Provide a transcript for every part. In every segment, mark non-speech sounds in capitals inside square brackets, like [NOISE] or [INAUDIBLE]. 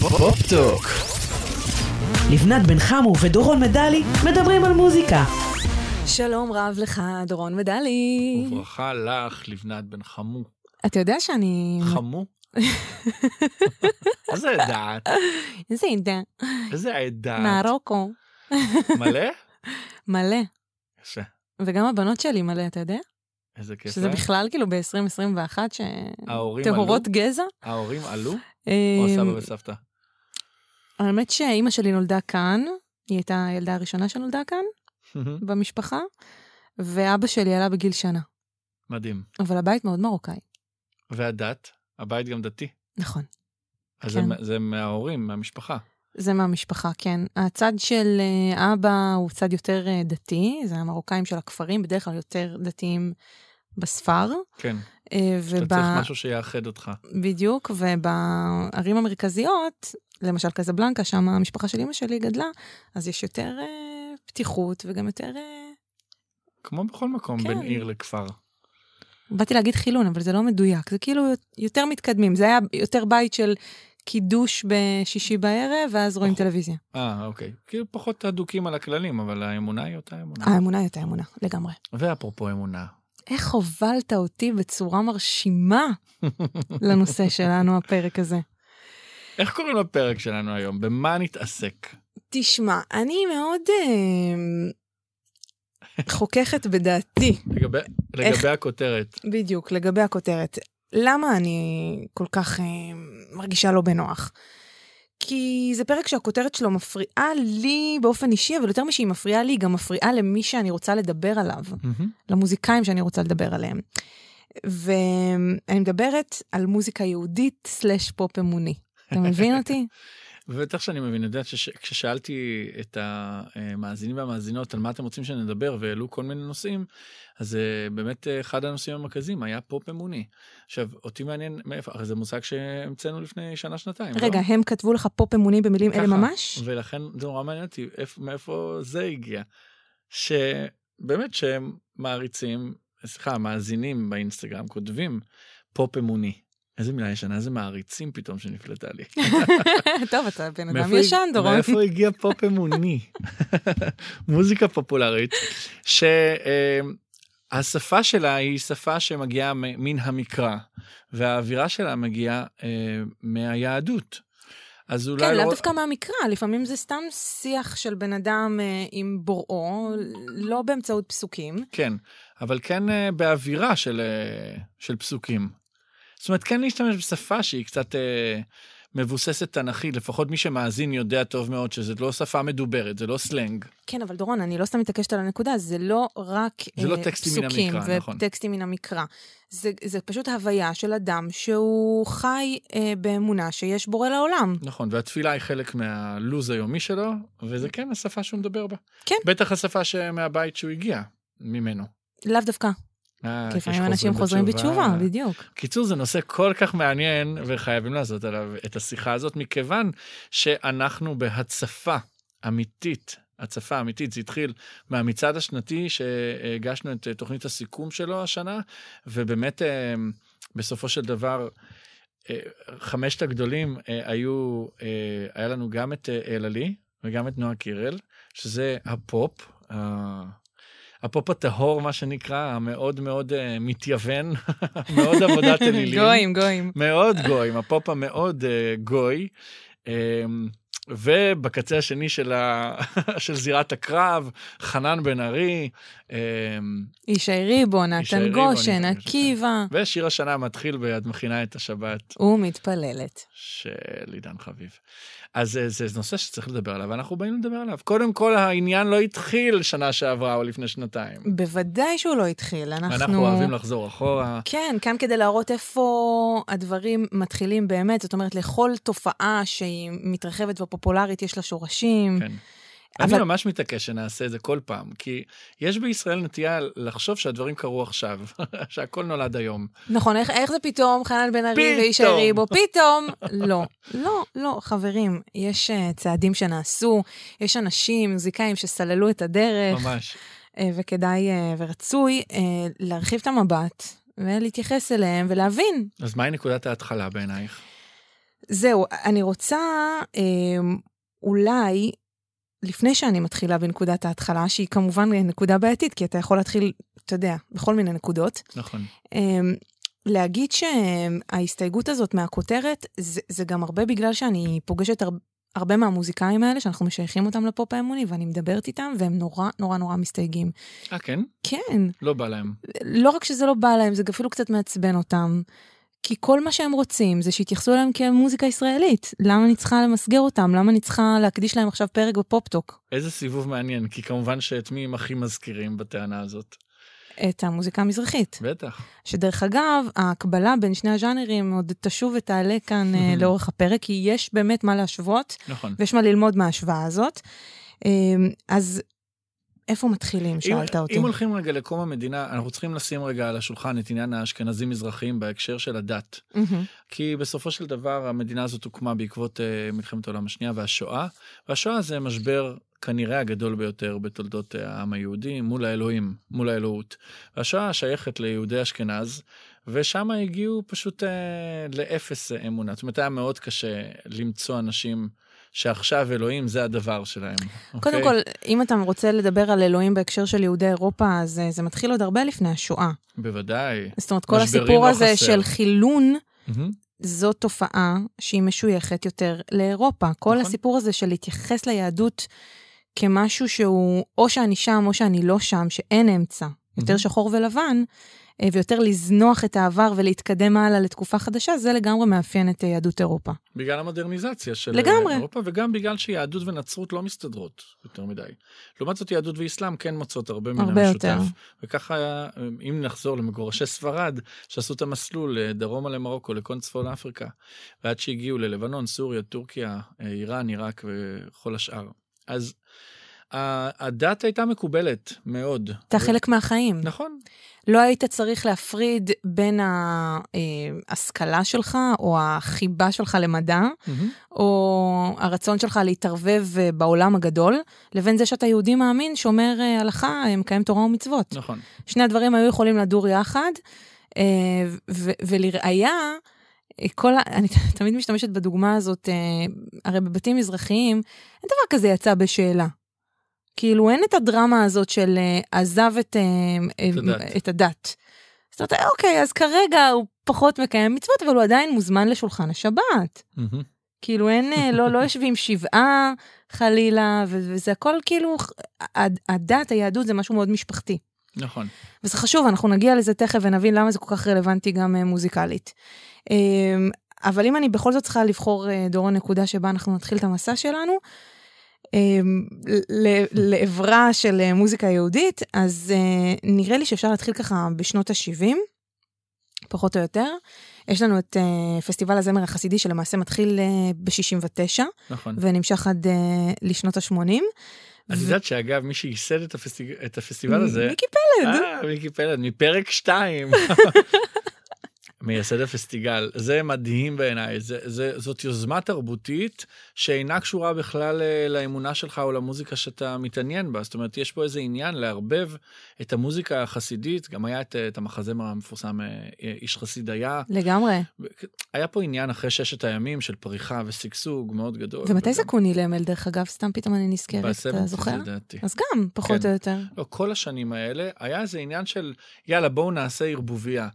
פופ-טוק. לבנת בן חמו ודורון מדלי מדברים על מוזיקה. שלום רב לך, דורון מדלי. וברכה לך, לבנת בן חמו. אתה יודע שאני... חמו? [LAUGHS] איזה עדה? איזה עדה. איזה עדה? מרוקו. מלא? [LAUGHS] מלא. יפה. וגם הבנות שלי מלא, אתה יודע? איזה כיף. שזה להם. בכלל כאילו ב-2021, ההורים עלו? שטהורות גזע. ההורים עלו? או אמ, סבא וסבתא? האמת שאימא שלי נולדה כאן, היא הייתה הילדה הראשונה שנולדה כאן במשפחה, ואבא שלי עלה בגיל שנה. מדהים. אבל הבית מאוד מרוקאי. והדת? הבית גם דתי. נכון. אז כן. זה- זה מההורים, מהמשפחה. זה מהמשפחה, כן. הצד של אה, אבא הוא צד יותר אה, דתי, זה המרוקאים של הכפרים, בדרך כלל יותר דתיים בספר. כן. אה, אתה וב... צריך משהו שיאחד אותך. בדיוק, ובערים המרכזיות, למשל קזבלנקה, שם המשפחה של אמא שלי גדלה, אז יש יותר אה, פתיחות וגם יותר... אה, כמו בכל מקום, כן. בין עיר לכפר. באתי להגיד חילון, אבל זה לא מדויק, זה כאילו יותר מתקדמים. זה היה יותר בית של קידוש בשישי בערב, ואז רואים. טלוויזיה. אה, אוקיי. כאילו פחות אדוקים על הכללים, אבל האמונה היא אותה אמונה. האמונה היא אותה אמונה, לגמרי. ואפרופו אמונה, איך הובלת אותי בצורה מרשימה לנושא [LAUGHS] שלנו, הפרק הזה. איך קוראים לפרק שלנו היום? במה נתעסק? תשמע, אני מאוד אה, חוככת בדעתי, לגבי, איך- לגבי הכותרת. בדיוק, לגבי הכותרת. למה אני כל כך אה, מרגישה לא בנוח? כי זה פרק שהכותרת שלו מפריעה לי באופן אישי, אבל יותר משהיא מפריעה לי, היא גם מפריעה למי שאני רוצה לדבר עליו. מהמם. למוזיקאים שאני רוצה לדבר עליהם. ואני מדברת על מוזיקה יהודית slash פופ אמוני. אתה מבין אותי? [LAUGHS] ובטח שאני מבין, את יודעת שכששאלתי את המאזינים והמאזינות על מה אתם רוצים שנדבר והעלו כל מיני נושאים, אז אה, באמת אה, אחד הנושאים המרכזיים היה פופ אמוני. עכשיו, אותי מעניין מאיפה, הרי זה מושג שהמצאנו לפני שנה-שנתיים, לא? רגע, הם כתבו לך פופ אמוני במילים אלה ככה. ממש? ולכן זה נורא מעניין אותי איפ- מאיפה זה הגיע. שבאמת שהם מעריצים, סליחה, מאזינים באינסטגרם כותבים פופ אמוני. איזה מילה ישנה, איזה מעריצים פתאום שנפלטה לי. [LAUGHS] טוב, אתה בן אדם ישן, דורון. מאיפה הגיע פופ אמוני? [LAUGHS] מוזיקה פופולרית, שהשפה שלה היא שפה שמגיעה מן המקרא, והאווירה שלה מגיעה אה, מהיהדות. אז אולי כן, לא... לאו דווקא מהמקרא, לפעמים זה סתם שיח של בן אדם אה, עם בוראו, לא באמצעות פסוקים. כן, אבל כן אה, באווירה של, של פסוקים. זאת אומרת, כן להשתמש בשפה שהיא קצת אה, מבוססת תנכית, לפחות מי שמאזין יודע טוב מאוד שזה לא שפה מדוברת, זה לא סלנג. כן, אבל דורון, אני לא סתם מתעקשת על הנקודה, זה לא רק זה לא אה, טקסטים מן פסוקים המקרא, נכון. וטקסטים מן המקרא. זה, זה פשוט הוויה של אדם שהוא חי אה, באמונה שיש בורא לעולם. נכון, והתפילה היא חלק מהלו"ז היומי שלו, וזה כן השפה שהוא מדבר בה. כן. בטח השפה שמהבית שהוא הגיע ממנו. לאו דווקא, אה, כי יש לפעמים אנשים חוזרים בתשובה, בדיוק. קיצור, זה נושא כל כך מעניין, וחייבים לעשות עליו את השיחה הזאת, מכיוון שאנחנו בהצפה אמיתית, הצפה אמיתית, זה התחיל מהמצעד השנתי שהגשנו את אה, תוכנית הסיכום שלו השנה, ובאמת אה, בסופו של דבר, אה, חמשת הגדולים אה, היו, אה, היה לנו גם את אה, אלעלי וגם את נועה קירל, שזה הפופ. הפופ הטהור, מה שנקרא, המאוד מאוד אה, מתייוון, [LAUGHS] מאוד עבודת [LAUGHS] אלילים. גויים, גויים. מאוד גויים, הפופ המאוד אה, גוי. אמ, ובקצה השני של, ה... [LAUGHS] של זירת הקרב, חנן בן ארי, um, ישי גושן, נתן גושן. עקיבא. ושיר השנה מתחיל ב"את מכינה את השבת" ומתפללת. של עידן חביב. אז אה, זה נושא שצריך לדבר עליו, ואנחנו באים לדבר עליו. קודם כל, העניין לא התחיל שנה שעברה או לפני שנתיים. בוודאי שהוא לא התחיל, אנחנו... אנחנו אוהבים לחזור אחורה. כן, כאן כדי להראות איפה הדברים מתחילים באמת, זאת אומרת, לכל תופעה שהיא מתרחבת ופופולרית יש לה שורשים. כן. אבל- אני ממש מתעקש שנעשה את זה כל פעם, כי יש בישראל נטייה לחשוב שהדברים קרו עכשיו, [LAUGHS] שהכל נולד היום. נכון, איך, איך זה פתאום חנן בן ארי פתאום. וישי ריבו? פתאום. לא, לא, לא, חברים, יש uh, צעדים שנעשו, יש אנשים, מוזיקאים שסללו את הדרך, ממש. uh, וכדאי uh, ורצוי uh, להרחיב את המבט ולהתייחס אליהם ולהבין. אז מהי נקודת ההתחלה בעינייך? זהו, אני רוצה אה, אולי, לפני שאני מתחילה בנקודת ההתחלה, שהיא כמובן נקודה בעייתית, כי אתה יכול להתחיל, אתה יודע, בכל מיני נקודות, נכון. אה, להגיד שההסתייגות הזאת מהכותרת, זה, זה גם הרבה בגלל שאני פוגשת הרבה, הרבה מהמוזיקאים האלה, שאנחנו משייכים אותם לפופ האמוני, ואני מדברת איתם, והם נורא נורא נורא מסתייגים. אה, כן? כן, לא בא להם. לא רק שזה לא בא להם, זה אפילו קצת מעצבן אותם. כי כל מה שהם רוצים זה שיתייחסו אליהם כמוזיקה ישראלית. למה אני צריכה למסגר אותם? למה אני צריכה להקדיש להם עכשיו פרק בפופטוק? איזה סיבוב מעניין, כי כמובן שאת מי הם הכי מזכירים בטענה הזאת. את המוזיקה המזרחית. בטח. שדרך אגב, ההקבלה בין שני הז'אנרים עוד תשוב ותעלה כאן אה, [LAUGHS] לאורך הפרק, כי יש באמת מה להשוות, נכון. ויש מה ללמוד מההשוואה הזאת. אה, אז איפה מתחילים, שאלת אם, אותי. אם הולכים רגע לקום המדינה, אנחנו צריכים לשים רגע על השולחן את עניין האשכנזים מזרחים בהקשר של הדת. מהמם. כי בסופו של דבר המדינה הזאת הוקמה בעקבות uh, מלחמת העולם השנייה והשואה, והשואה זה משבר כנראה הגדול ביותר בתולדות uh, העם היהודי מול האלוהים, מול האלוהות. והשואה שייכת ליהודי אשכנז, ושם הגיעו פשוט uh, לאפס uh, אמונה. זאת אומרת, היה מאוד קשה למצוא אנשים שעכשיו אלוהים זה הדבר שלהם. קודם אוקיי? כל, אם אתה רוצה לדבר על אלוהים בהקשר של יהודי אירופה, אז זה מתחיל עוד הרבה לפני השואה. בוודאי. זאת אומרת, כל הסיפור לא הזה חסר. של חילון, מהמם. זו תופעה שהיא משויכת יותר לאירופה. כל נכון. הסיפור הזה של להתייחס ליהדות כמשהו שהוא או שאני שם או שאני לא שם, שאין אמצע, יותר מהמם. שחור ולבן, ויותר לזנוח את העבר ולהתקדם הלאה לתקופה חדשה, זה לגמרי מאפיין את אה, יהדות אירופה. בגלל המודרניזציה של לגמרי. אירופה, וגם בגלל שיהדות ונצרות לא מסתדרות יותר מדי. לעומת זאת, יהדות ואסלאם כן מוצאות הרבה מן הרבה המשותף. יותר. וככה, אם נחזור למגורשי ספרד, שעשו את המסלול אה, דרומה למרוקו, לכל צפון אפריקה, ועד שהגיעו ללבנון, סוריה, טורקיה, אה, איראן, עיראק וכל השאר. אז הדת הייתה מקובלת מאוד. אתה ו- חלק מהחיים. נכון, לא היית צריך להפריד בין ההשכלה שלך, או החיבה שלך למדע, מהמם. או הרצון שלך להתערבב אה, בעולם הגדול, לבין זה שאתה יהודי מאמין, שומר אה, הלכה, אה, מקיים תורה ומצוות. נכון. שני הדברים היו יכולים לדור יחד, אה, ולראיה, אה, כל ה... אני [LAUGHS] תמיד משתמשת בדוגמה הזאת, אה, הרי בבתים מזרחיים, אין דבר כזה יצא בשאלה. כאילו, אין את הדרמה הזאת של אה, עזב את, אה, את הדת. את הדת. זאת אומרת, אוקיי, אז כרגע הוא פחות מקיים מצוות, אבל הוא עדיין מוזמן לשולחן השבת. מהמם. כאילו אין, אה, לא, לא [LAUGHS] יושבים שבעה חלילה, וזה הכל כאילו, הד- הדת, היהדות זה משהו מאוד משפחתי. נכון. וזה חשוב, אנחנו נגיע לזה תכף ונבין למה זה כל כך רלוונטי גם אה, מוזיקלית. אה, אבל אם אני בכל זאת צריכה לבחור, אה, דור הנקודה שבה אנחנו נתחיל את המסע שלנו, אה, לעברה של אה, מוזיקה יהודית, אז אה, נראה לי שאפשר להתחיל ככה בשנות ה-70, פחות או יותר. יש לנו את אה, פסטיבל הזמר החסידי שלמעשה מתחיל אה, ב-69 נכון. ונמשך עד לשנות ה-80. את יודעת שאגב, מי שייסד את, הפסטיג... את הפסטיבל הזה... מיקי פלד. אה, מיקי פלד, מפרק 2. [LAUGHS] מייסד הפסטיגל. זה מדהים בעיניי. זה, זה, זאת יוזמה תרבותית שאינה קשורה בכלל אה, לאמונה שלך או למוזיקה שאתה מתעניין בה. זאת אומרת, יש פה איזה עניין לערבב את המוזיקה החסידית. גם היה את, את המחזמר המפורסם, אה, אה, איש חסיד היה. לגמרי. היה פה עניין אחרי ששת הימים של פריחה ושגשוג מאוד גדול. ומתי זה קוני למל, דרך אגב? סתם פתאום אני נזכרת, אתה ב-70s זוכר? לדעתי. אז גם, פחות כן. או יותר. לא, כל השנים האלה היה איזה עניין של יאללה בואו נעשה ערבוביה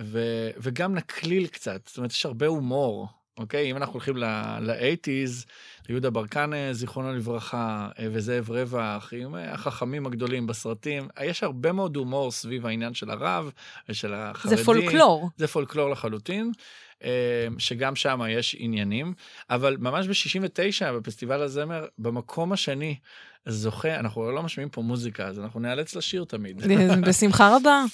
ו, וגם נקליל קצת, זאת אומרת יש הרבה הומור, אוקיי? אם אנחנו הולכים ל-80's, ליהודה ברקן אה, זיכרונו לברכה אה, וזאב רווח, עם אה, החכמים הגדולים בסרטים, יש הרבה מאוד הומור סביב העניין של הרב ושל החרדי. זה פולקלור. זה פולקלור לחלוטין. אה, שגם שם יש עניינים, אבל ממש ב-69 בפסטיבל הזמר, במקום השני, זוכה, אנחנו לא משמיעים פה מוזיקה, אז אנחנו נאלץ לשיר תמיד. [LAUGHS] בשמחה רבה.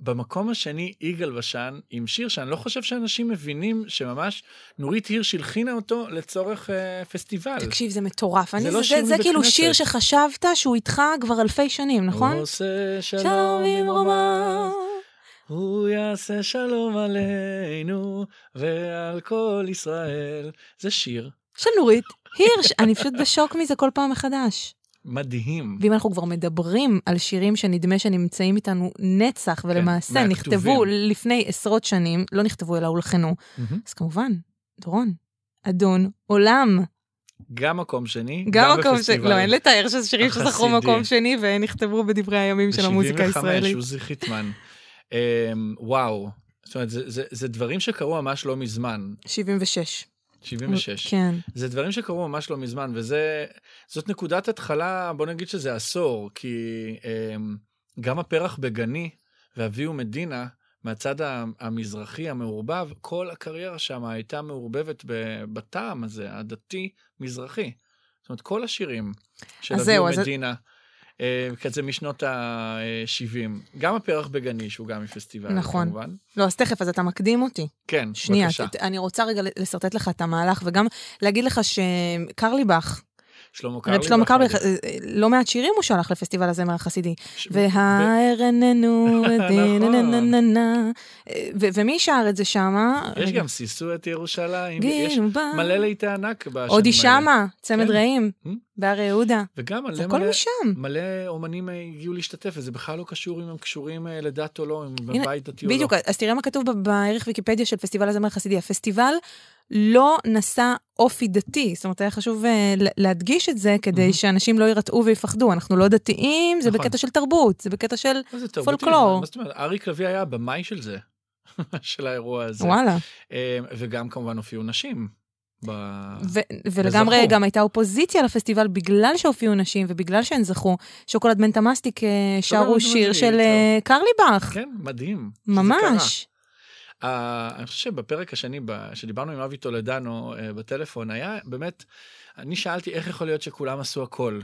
במקום השני, יגאל בשן, עם שיר שאני לא חושב שאנשים מבינים שממש נורית הירש הלחינה אותו לצורך אה, פסטיבל. תקשיב, זה מטורף. אני- לא זה- זה מבית כאילו. שיר שחשבת שהוא איתך כבר אלפי שנים, נכון? הוא עושה שלום ממרומיו, ממרומיו. הוא יעשה שלום עלינו ועל כל ישראל. זה שיר של נורית הירש. אני פשוט בשוק מזה כל פעם מחדש. מדהים. ואם אנחנו כבר מדברים על שירים שנדמה שנמצאים איתנו נצח, ולמעשה מהכתובים. נכתבו לפני עשרות שנים, לא נכתבו אלא הולחנו, מהמם. אז כמובן, דורון, אדון עולם. גם מקום שני, גם מקום שני, בפסטיבל. לא, אין לתאר שזה שירים שזכרו. מקום שני ונכתבו בדברי הימים של המוזיקה הישראלית. ב-75, עוזי חיטמן. אמ, וואו. זאת אומרת, זה, זה, זה דברים שקרו ממש לא מזמן, 76. 76. כן. זה דברים שקרו ממש לא מזמן, וזאת נקודת התחלה, בוא נגיד שזה עשור, כי אמ, גם הפרח בגני ואביהו מדינה, מהצד המזרחי המעורבב, כל הקריירה שם הייתה מעורבבת בטעם הזה, הדתי-מזרחי. זאת אומרת, כל השירים של אז אביהו זהו, אז- מדינה, אה, כזה משנות ה-70. גם הפרח בגני, שהוא גם מפסטיבל, נכון. כמובן. לא, אז תכף, אז אתה מקדים אותי. כן, שנייה, בבקשה. ת- אני רוצה רגע לשרטט לך את המהלך, וגם להגיד לך שקרליבך, שלמה קרליבך. רב שלמה נגיד. אה, לא מעט שירים הוא שלח לפסטיבל הזמר החסידי. ש- והער איננו, [LAUGHS] נכון. ו- ומי שר את זה שמה? יש. גם סיסו את ירושלים, יש. מלא ליטי ענק בשנים האלה. עוד היא שמה, צמד כן. רעים, Hmm? בהר יהודה. וגם מלא אומנים אה, הגיעו להשתתף, וזה בכלל לא קשור אם הם קשורים אה, לדת או לא, אם הם בבית דתי או לא. בדיוק, אז תראה מה כתוב בערך ויקיפדיה של פסטיבל הזמר החסידי. הפסטיבל לא נשא אופי דתי, זאת אומרת, היה חשוב ל- להדגיש את זה כדי מהמם. שאנשים לא יירתעו ויפחדו. אנחנו לא דתיים, זה נכון. בקטע של תרבות, זה בקטע של... פולקלור. מה זאת אומרת? אריק לביא היה הבמאי של זה, [LAUGHS] של האירוע הזה. וואלה. אה, וגם כמובן הופיעו נשים. ב... ו- ולגמרי. גם הייתה אופוזיציה לפסטיבל בגלל שהופיעו נשים ובגלל שהן זכו. שוקולד בן תמאסטיק אה, שרו שיר תמאסטיק, של קרליבך. כן, מדהים. ממש. אה, אני חושב שבפרק השני, שדיברנו עם אבי טולדנו אה, בטלפון, היה באמת, אני שאלתי איך יכול להיות שכולם עשו הכל.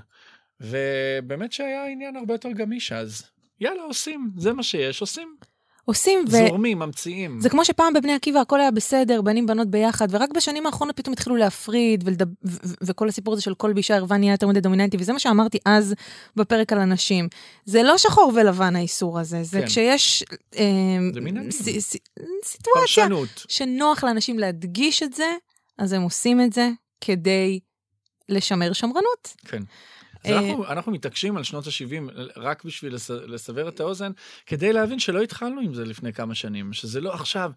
ובאמת שהיה עניין הרבה יותר גמיש אז. יאללה, עושים, זה מה שיש, עושים. עושים, ו... זורמים, ממציאים. זה כמו שפעם בבני עקיבא הכל היה בסדר, בנים בנות ביחד, ורק בשנים האחרונות פתאום התחילו להפריד, ולדב... ו- ו- וכל הסיפור הזה של כל באישה ערווה נהיה יותר מדי דומיננטי, וזה מה שאמרתי אז בפרק על הנשים. זה לא שחור ולבן האיסור הזה, זה כן. כשיש אה, זה מנהגים. ס- ס- סיטואציה פרשנות. שנוח לאנשים להדגיש את זה, אז הם עושים את זה כדי לשמר שמרנות. כן. אה, אנחנו, אנחנו מתעקשים על שנות ה-70 רק בשביל לס, לסבר את האוזן, כדי להבין שלא התחלנו עם זה לפני כמה שנים, שזה לא עכשיו,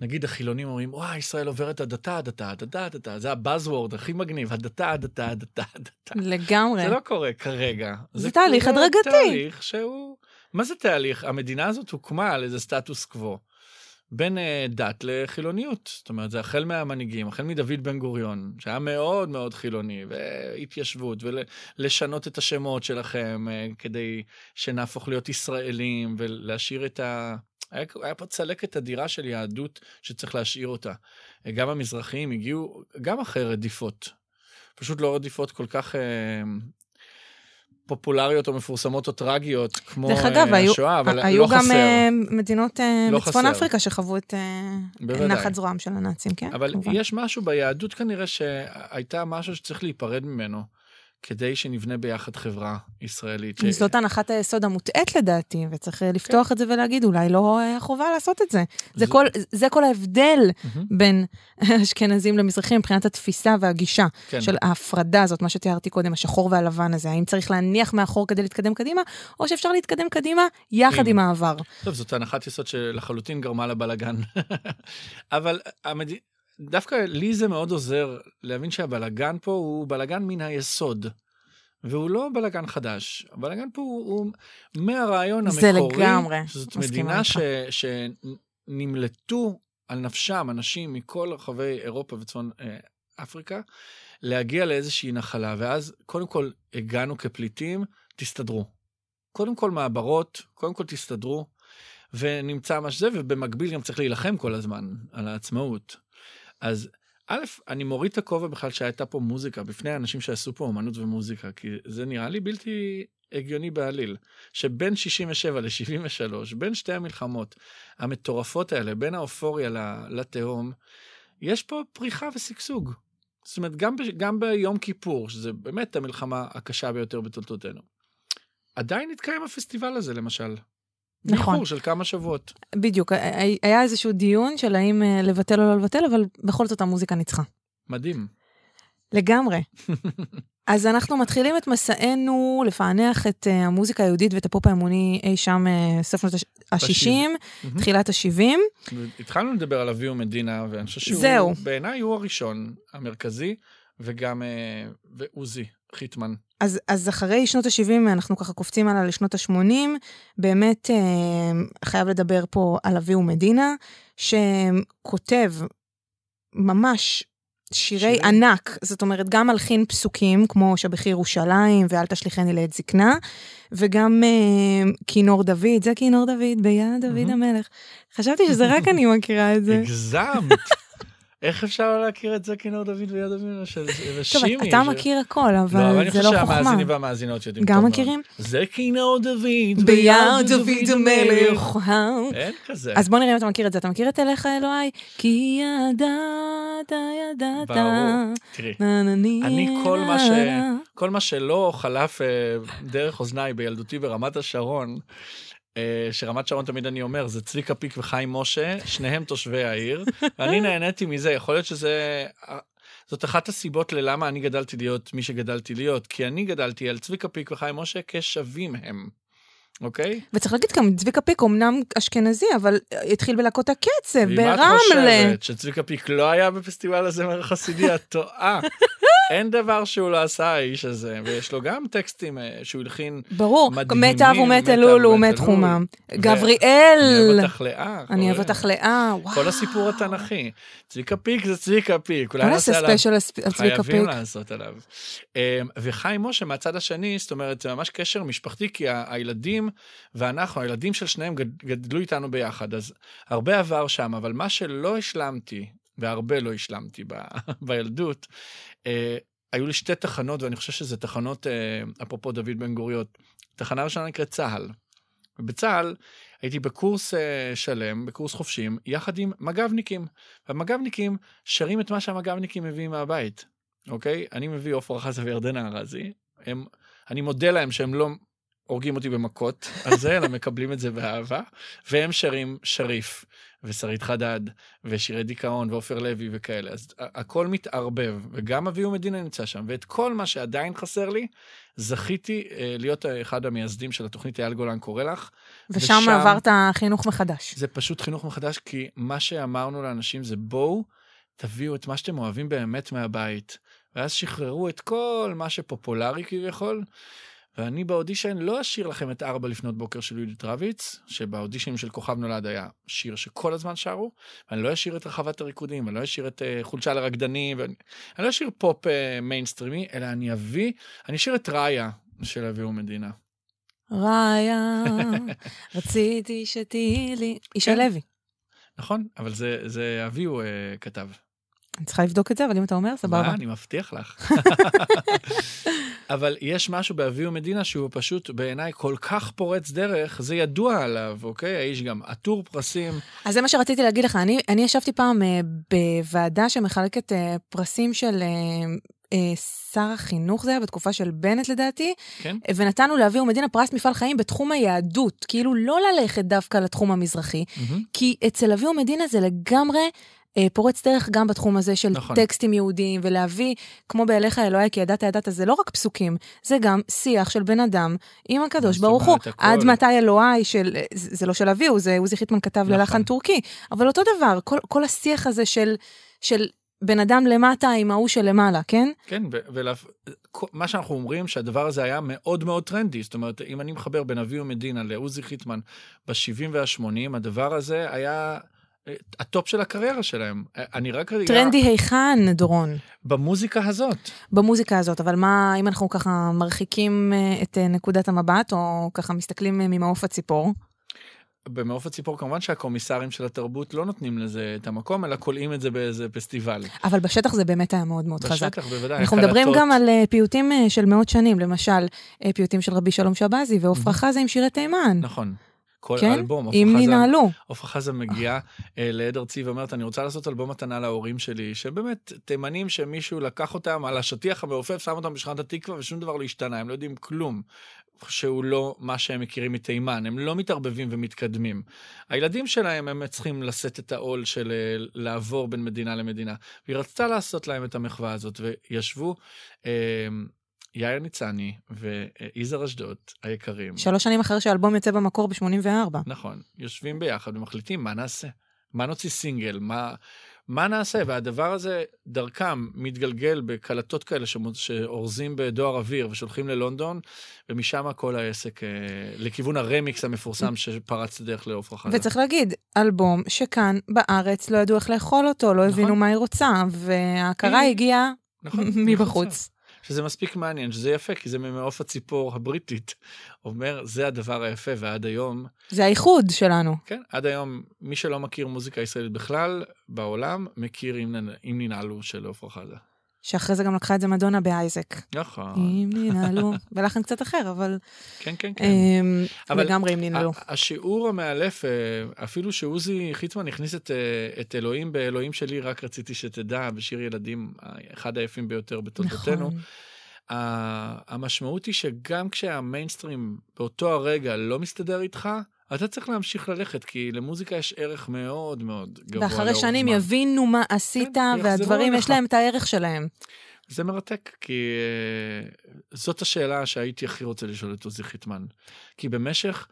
נגיד החילונים אומרים, וואי, ישראל עוברת הדתה, הדתה, הדתה, הדתה, זה הבאזוורד הכי מגניב, הדתה, הדתה, הדתה, הדתה. לגמרי. זה לא קורה כרגע. זה תהליך קורה הדרגתי. תהליך שהוא... מה זה תהליך? המדינה הזאת הוקמה על איזה סטטוס קוו. בין אה, דת לחילוניות. זאת אומרת, זה החל מהמנהיגים, החל מדוד בן גוריון, שהיה מאוד מאוד חילוני, והתיישבות, ולשנות את השמות שלכם אה, כדי שנהפוך להיות ישראלים, ולהשאיר את ה... היה, היה פה צלקת אדירה של יהדות שצריך להשאיר אותה. גם המזרחים הגיעו, גם אחרי רדיפות. פשוט לא רדיפות כל כך... אה, פופולריות או מפורסמות או טרגיות, כמו דרך אגב, אה, היו, השואה, אבל היו לא גם חסר. אה, מדינות אה, לא בצפון חסר. אפריקה שחוו את. נחת זרועם של הנאצים, כן? אבל כמובן. יש משהו ביהדות כנראה שהייתה משהו שצריך להיפרד ממנו, כדי שנבנה ביחד חברה ישראלית. ש- זאת הנחת היסוד המוטעית לדעתי, וצריך אה, לפתוח את זה ולהגיד, אולי לא חובה לעשות את זה. זה זה- כל- זה כל ההבדל מהמם, בין [LAUGHS] אשכנזים למזרחים מבחינת התפיסה והגישה כן. של ההפרדה הזאת, מה שתיארתי קודם, השחור והלבן הזה. האם צריך להניח מאחור כדי להתקדם קדימה, או שאפשר להתקדם קדימה יחד עם. עם העבר. טוב, זאת הנחת יסוד שלחלוטין גרמה לבלגן. [LAUGHS] אבל המד... דווקא לי זה מאוד עוזר להבין שהבלגן פה הוא בלגן מן היסוד. והוא לא בלגן חדש, הבלגן פה הוא, הוא מהרעיון זה המקורי, לגמרי, שזאת מסכימה מדינה. ש, שנמלטו על נפשם אנשים מכל רחבי אירופה וצפון אה, אפריקה, להגיע לאיזושהי נחלה, ואז קודם כל הגענו כפליטים, תסתדרו. קודם כל מעברות, קודם כל תסתדרו, ונמצא מה שזה, ובמקביל גם צריך להילחם כל הזמן על העצמאות. אז א', אני מוריד את הכובע בכלל שהייתה פה מוזיקה, בפני האנשים שעשו פה אומנות ומוזיקה, כי זה נראה לי בלתי הגיוני בעליל, שבין 67 ל-73, בין שתי המלחמות המטורפות האלה, בין האופוריה לתהום, יש פה פריחה ושגשוג. זאת אומרת, גם, ב- גם ביום כיפור, שזה באמת המלחמה הקשה ביותר בתולדותינו, עדיין התקיים הפסטיבל הזה, למשל. נכון. באיחור של כמה שבועות. בדיוק, היה- איזשהו דיון של האם אה, לבטל או לא לבטל, אבל בכל זאת המוזיקה ניצחה. מדהים. לגמרי. [LAUGHS] אז אנחנו מתחילים את מסענו לפענח את uh, המוזיקה היהודית ואת הפופ האמוני אי שם uh, סוף שנות ה-60, מהמם. תחילת ה-70. התחלנו לדבר על אבי ומדינה, ואני חושב שהוא. בעיניי הוא הראשון, המרכזי, וגם, אה, ועוזי חיטמן. אז, אז אחרי שנות ה-70, אנחנו ככה קופצים הלאה לשנות ה-80, באמת אה, חייב לדבר פה על אבי ומדינה, שכותב ממש שירי שירים. ענק, זאת אומרת, גם מלחין פסוקים, כמו שבחי ירושלים ואל תשליכני לעת זקנה, וגם אה, כינור דוד, זה כינור דוד, ביד דוד מהמם. המלך. חשבתי שזה רק אני מכירה את זה. הגזמת. איך אפשר לא להכיר את זה כינור דוד ויד אבינו של טוב, ושימי? אתה מכיר הכל, לא, אבל אבל אני זה חושב לא חוכמה. שהמאזינים והמאזינות יודעים גם טוב. מכירים? זה כינור דוד ביד דוד המלך. אין כזה. אז בוא נראה אם אתה מכיר את זה. אתה מכיר את אליך אלוהי? כי ידעת, ידעת. ברור. תראי, אני כל מה שלא חלף אה, דרך אוזניי בילדותי ברמת השרון, שרמת שרון תמיד אני אומר, זה צביקה פיק וחיים משה, שניהם תושבי העיר, [LAUGHS] ואני נהניתי מזה, יכול להיות שזה... אה, זאת אחת הסיבות ללמה אני גדלתי להיות מי שגדלתי להיות, כי אני גדלתי על צביקה פיק וחיים משה כשווים הם, אוקיי? וצריך להגיד גם, צביקה פיק אמנם אשכנזי, אבל התחיל בלהקות הקצב, ואם את ברמלה. חושבת שצביקה פיק לא היה בפסטיבל הזמר החסידי, את טועה. [LAUGHS] אין דבר שהוא לא עשה, האיש הזה, ויש לו גם טקסטים אה, שהוא הלחין ברור, מדהימים, מת אב ומת מת אלול ומת חומם. גבריאל, אני אוהב אותך לאה. אני אוהב אותך לאה, וואו. כל הסיפור התנ"כי. צביקה פיק זה צביקה פיק. אולי נעשה עליו. special על צביקה חייבים פיק. לעשות עליו. אמ, וחיים משה מהצד השני, זאת אומרת, זה ממש קשר משפחתי, כי הילדים ואנחנו, הילדים של שניהם גד- גדלו איתנו ביחד, אז הרבה עבר שם, אבל מה שלא השלמתי, והרבה לא השלמתי ב- [LAUGHS] בילדות, אה, היו לי שתי תחנות, ואני חושב שזה תחנות, אה, אפרופו דוד בן גוריון. תחנה ראשונה נקראת צה"ל. ובצה"ל הייתי בקורס אה, שלם, בקורס חופשים, יחד עם מג"בניקים. והמג"בניקים שרים את מה שהמג"בניקים מביאים מהבית, אוקיי? אני מביא עופרה חזה וירדנה ארזי. הם, אני מודה להם שהם לא הורגים אותי במכות [LAUGHS] על זה, אלא מקבלים את זה באהבה. והם שרים שריף, ושרית חדד, ושירי דיכאון, ועופר לוי וכאלה. אז הכל מתערבב, וגם אבי ומדינה נמצא שם. ואת כל מה שעדיין חסר לי, זכיתי אה, להיות אחד המייסדים של התוכנית אייל גולן קורא לך. ושם ושם- עברת חינוך מחדש. זה פשוט חינוך מחדש, כי מה שאמרנו לאנשים זה בואו, תביאו את מה שאתם אוהבים באמת מהבית. ואז שחררו את כל מה שפופולרי כביכול. ואני באודישן לא אשיר לכם את ארבע לפנות בוקר של יהודית רביץ, שבאודישנים של כוכב נולד היה שיר שכל הזמן שרו, ואני לא אשיר את רחבת הריקודים, ואני לא אשיר את uh, חולשה לרקדנים, ואני אני לא אשיר פופ אה, מיינסטרימי, אלא אני אביא, אני אשיר את רעיה של אביהו מדינה. רעיה, רציתי שתהיי לי. ישי כן. לוי. נכון? אבל זה, זה אביהו אה, כתב. אני צריכה לבדוק את זה, אבל אם אתה אומר, סבבה. מה, אני מבטיח לך. [LAUGHS] אבל יש משהו באביהו מדינה שהוא פשוט בעיניי כל כך פורץ דרך, זה ידוע עליו, אוקיי? האיש גם עטור פרסים. אז זה מה שרציתי להגיד לך. אני, אני ישבתי פעם אה, בוועדה שמחלקת אה, פרסים של אה, אה, שר החינוך, זה היה בתקופה של בנט לדעתי, כן? ונתנו לאבי ומדינה פרס מפעל חיים בתחום היהדות. כאילו לא ללכת דווקא לתחום המזרחי, מהמם. כי אצל אבי ומדינה זה לגמרי... אה, פורץ דרך גם בתחום הזה של נכון. טקסטים יהודיים, ולהביא, כמו באליך אלוהי כי ידעת ידעת, זה לא רק פסוקים, זה גם שיח של בן אדם עם הקדוש ברוך הוא. עד מתי אלוהיי של, זה זה לא של אביהו, זה עוזי חיטמן כתב נכון. ללחן טורקי, אבל אותו דבר, כל, כל השיח הזה של, של בן אדם למטה עם ההוא שלמעלה, כן? כן, ומה שאנחנו אומרים שהדבר הזה היה מאוד מאוד טרנדי, זאת אומרת, אם אני מחבר בין אביהו מדינה לעוזי חיטמן ב-70 וה-80, הדבר הזה היה אה, ה top של הקריירה שלהם. אני רק... טרנדי היכן, דורון, במוזיקה הזאת. במוזיקה הזאת, אבל מה, אם אנחנו ככה מרחיקים אה, את אה, נקודת המבט, או ככה מסתכלים אה, ממעוף הציפור, במעוף הציפור כמובן שהקומיסרים של התרבות לא נותנים לזה את המקום, אלא כולאים את זה באיזה פסטיבל. אבל בשטח זה באמת היה מאוד מאוד חזק. בשטח בוודאי. אנחנו מדברים קלטות. גם על פיוטים של מאות שנים, למשל, פיוטים של רבי שלום שבזי ועופרה חזה עם שירי תימן. נכון. כל כן? אלבום, עפרה עם חזה- נינה עלו. עפרה חזה מגיעה אה, לעד ארצי ואומרת, אני רוצה לעשות אלבום מתנה להורים שלי, שבאמת תימנים שמישהו לקח אותם על השטיח המעופף, שם אותם בשכונת התקווה ושום דבר לא השתנה, הם לא יודעים כלום. שהוא לא מה שהם מכירים מתימן, הם לא מתערבבים ומתקדמים. הילדים שלהם, הם צריכים לשאת את העול של אה, לעבור בין מדינה למדינה. והיא רצתה לעשות להם את המחווה הזאת, וישבו אה, יאיר ניצני ויזהר אשדוד היקרים. שלוש שנים אחרי שהאלבום יוצא במקור ב-84. נכון, יושבים ביחד ומחליטים מה נעשה. מה נוציא סינגל, מה, מה נעשה? והדבר הזה, דרכם, מתגלגל בקלטות כאלה שאורזים בדואר אוויר ושולחים ללונדון, ומשם כל העסק אה, לכיוון הרמיקס המפורסם שפרץ דרך לעוף רחדה. וצריך להגיד, אלבום שכאן בארץ לא ידעו איך לאכול אותו, לא הבינו נכון. מה היא רוצה, וההכרה הגיעה נכון, מבחוץ. שזה מספיק מעניין, שזה יפה, כי זה ממעוף הציפור הבריטית. אומר, זה הדבר היפה, ועד היום... זה האיחוד שלנו. כן, עד היום, מי שלא מכיר מוזיקה ישראלית בכלל, בעולם, מכיר אם ננעלו של עפרה חזה. שאחרי זה גם לקחה את זה מדונה באייזק. נכון. אם ננעלו, [LAUGHS] בלחן קצת אחר, אבל... כן, כן, כן. אמ, אבל לגמרי אם ננעלו. השיעור המאלף, אה, אפילו שעוזי חיטמן הכניס את, אה, את אלוהים באלוהים שלי, רק רציתי שתדע, בשיר ילדים, אחד היפים ביותר בתולדותינו. נכון. המשמעות היא שגם כשהמיינסטרים באותו הרגע לא מסתדר איתך, אתה צריך להמשיך ללכת, כי למוזיקה יש ערך מאוד מאוד גבוה לאורך זמן. ואחרי שנים יבינו מה עשית, כן, והדברים, יש להם את הערך שלהם. זה מרתק, כי uh, זאת השאלה שהייתי הכי רוצה לשאול את עוזי חיטמן. כי במשך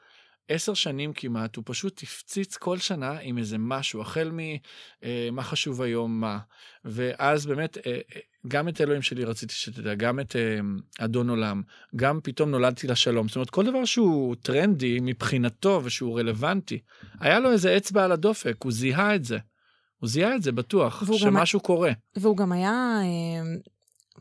עשר שנים כמעט, הוא פשוט הפציץ כל שנה עם איזה משהו, החל ממה אה, חשוב היום מה. ואז באמת, אה, אה, גם את אלוהים שלי רציתי שתדע, גם את אה, אדון עולם, גם פתאום נולדתי לשלום. זאת אומרת, כל דבר שהוא טרנדי מבחינתו ושהוא רלוונטי, היה לו איזה אצבע על הדופק, הוא זיהה את זה. הוא זיהה את זה, בטוח, שמשהו גם... קורה. והוא גם היה...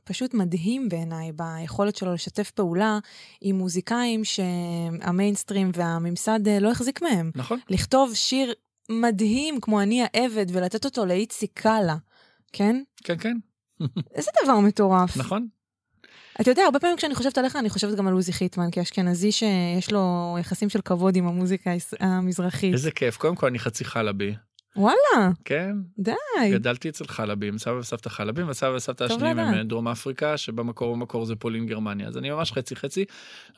פשוט מדהים בעיניי ביכולת שלו לשתף פעולה עם מוזיקאים שהמיינסטרים והממסד אה, לא החזיק מהם. נכון. לכתוב שיר מדהים כמו אני העבד ולתת אותו לאיציק קאלה, כן? כן, כן. [LAUGHS] איזה דבר מטורף. נכון. אתה יודע, הרבה פעמים כשאני חושבת עליך, אני חושבת גם על עוזי חיטמן, כאשכנזי שיש לו יחסים של כבוד עם המוזיקה המזרחית. איזה כיף. קודם כל, אני חצי חלבי. וואלה. כן. די. גדלתי אצל חלבים, סבא וסבתא חלבים, וסבא וסבתא השניים הם דרום אפריקה, שבמקור במקור זה פולין גרמניה, אז אני ממש חצי חצי,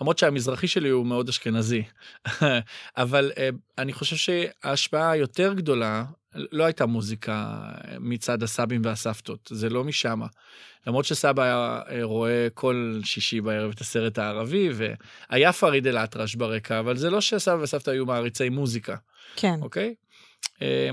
למרות שהמזרחי שלי הוא מאוד אשכנזי. [LAUGHS] אבל uh, אני חושב שההשפעה היותר גדולה, לא הייתה מוזיקה מצד הסבים והסבתות, זה לא משמה. למרות שסבא היה אה, רואה כל שישי בערב את הסרט הערבי, והיה פריד אל-אטרש ברקע, אבל זה לא שסבא וסבתא היו מעריצי מוזיקה. כן. אוקיי? אמ,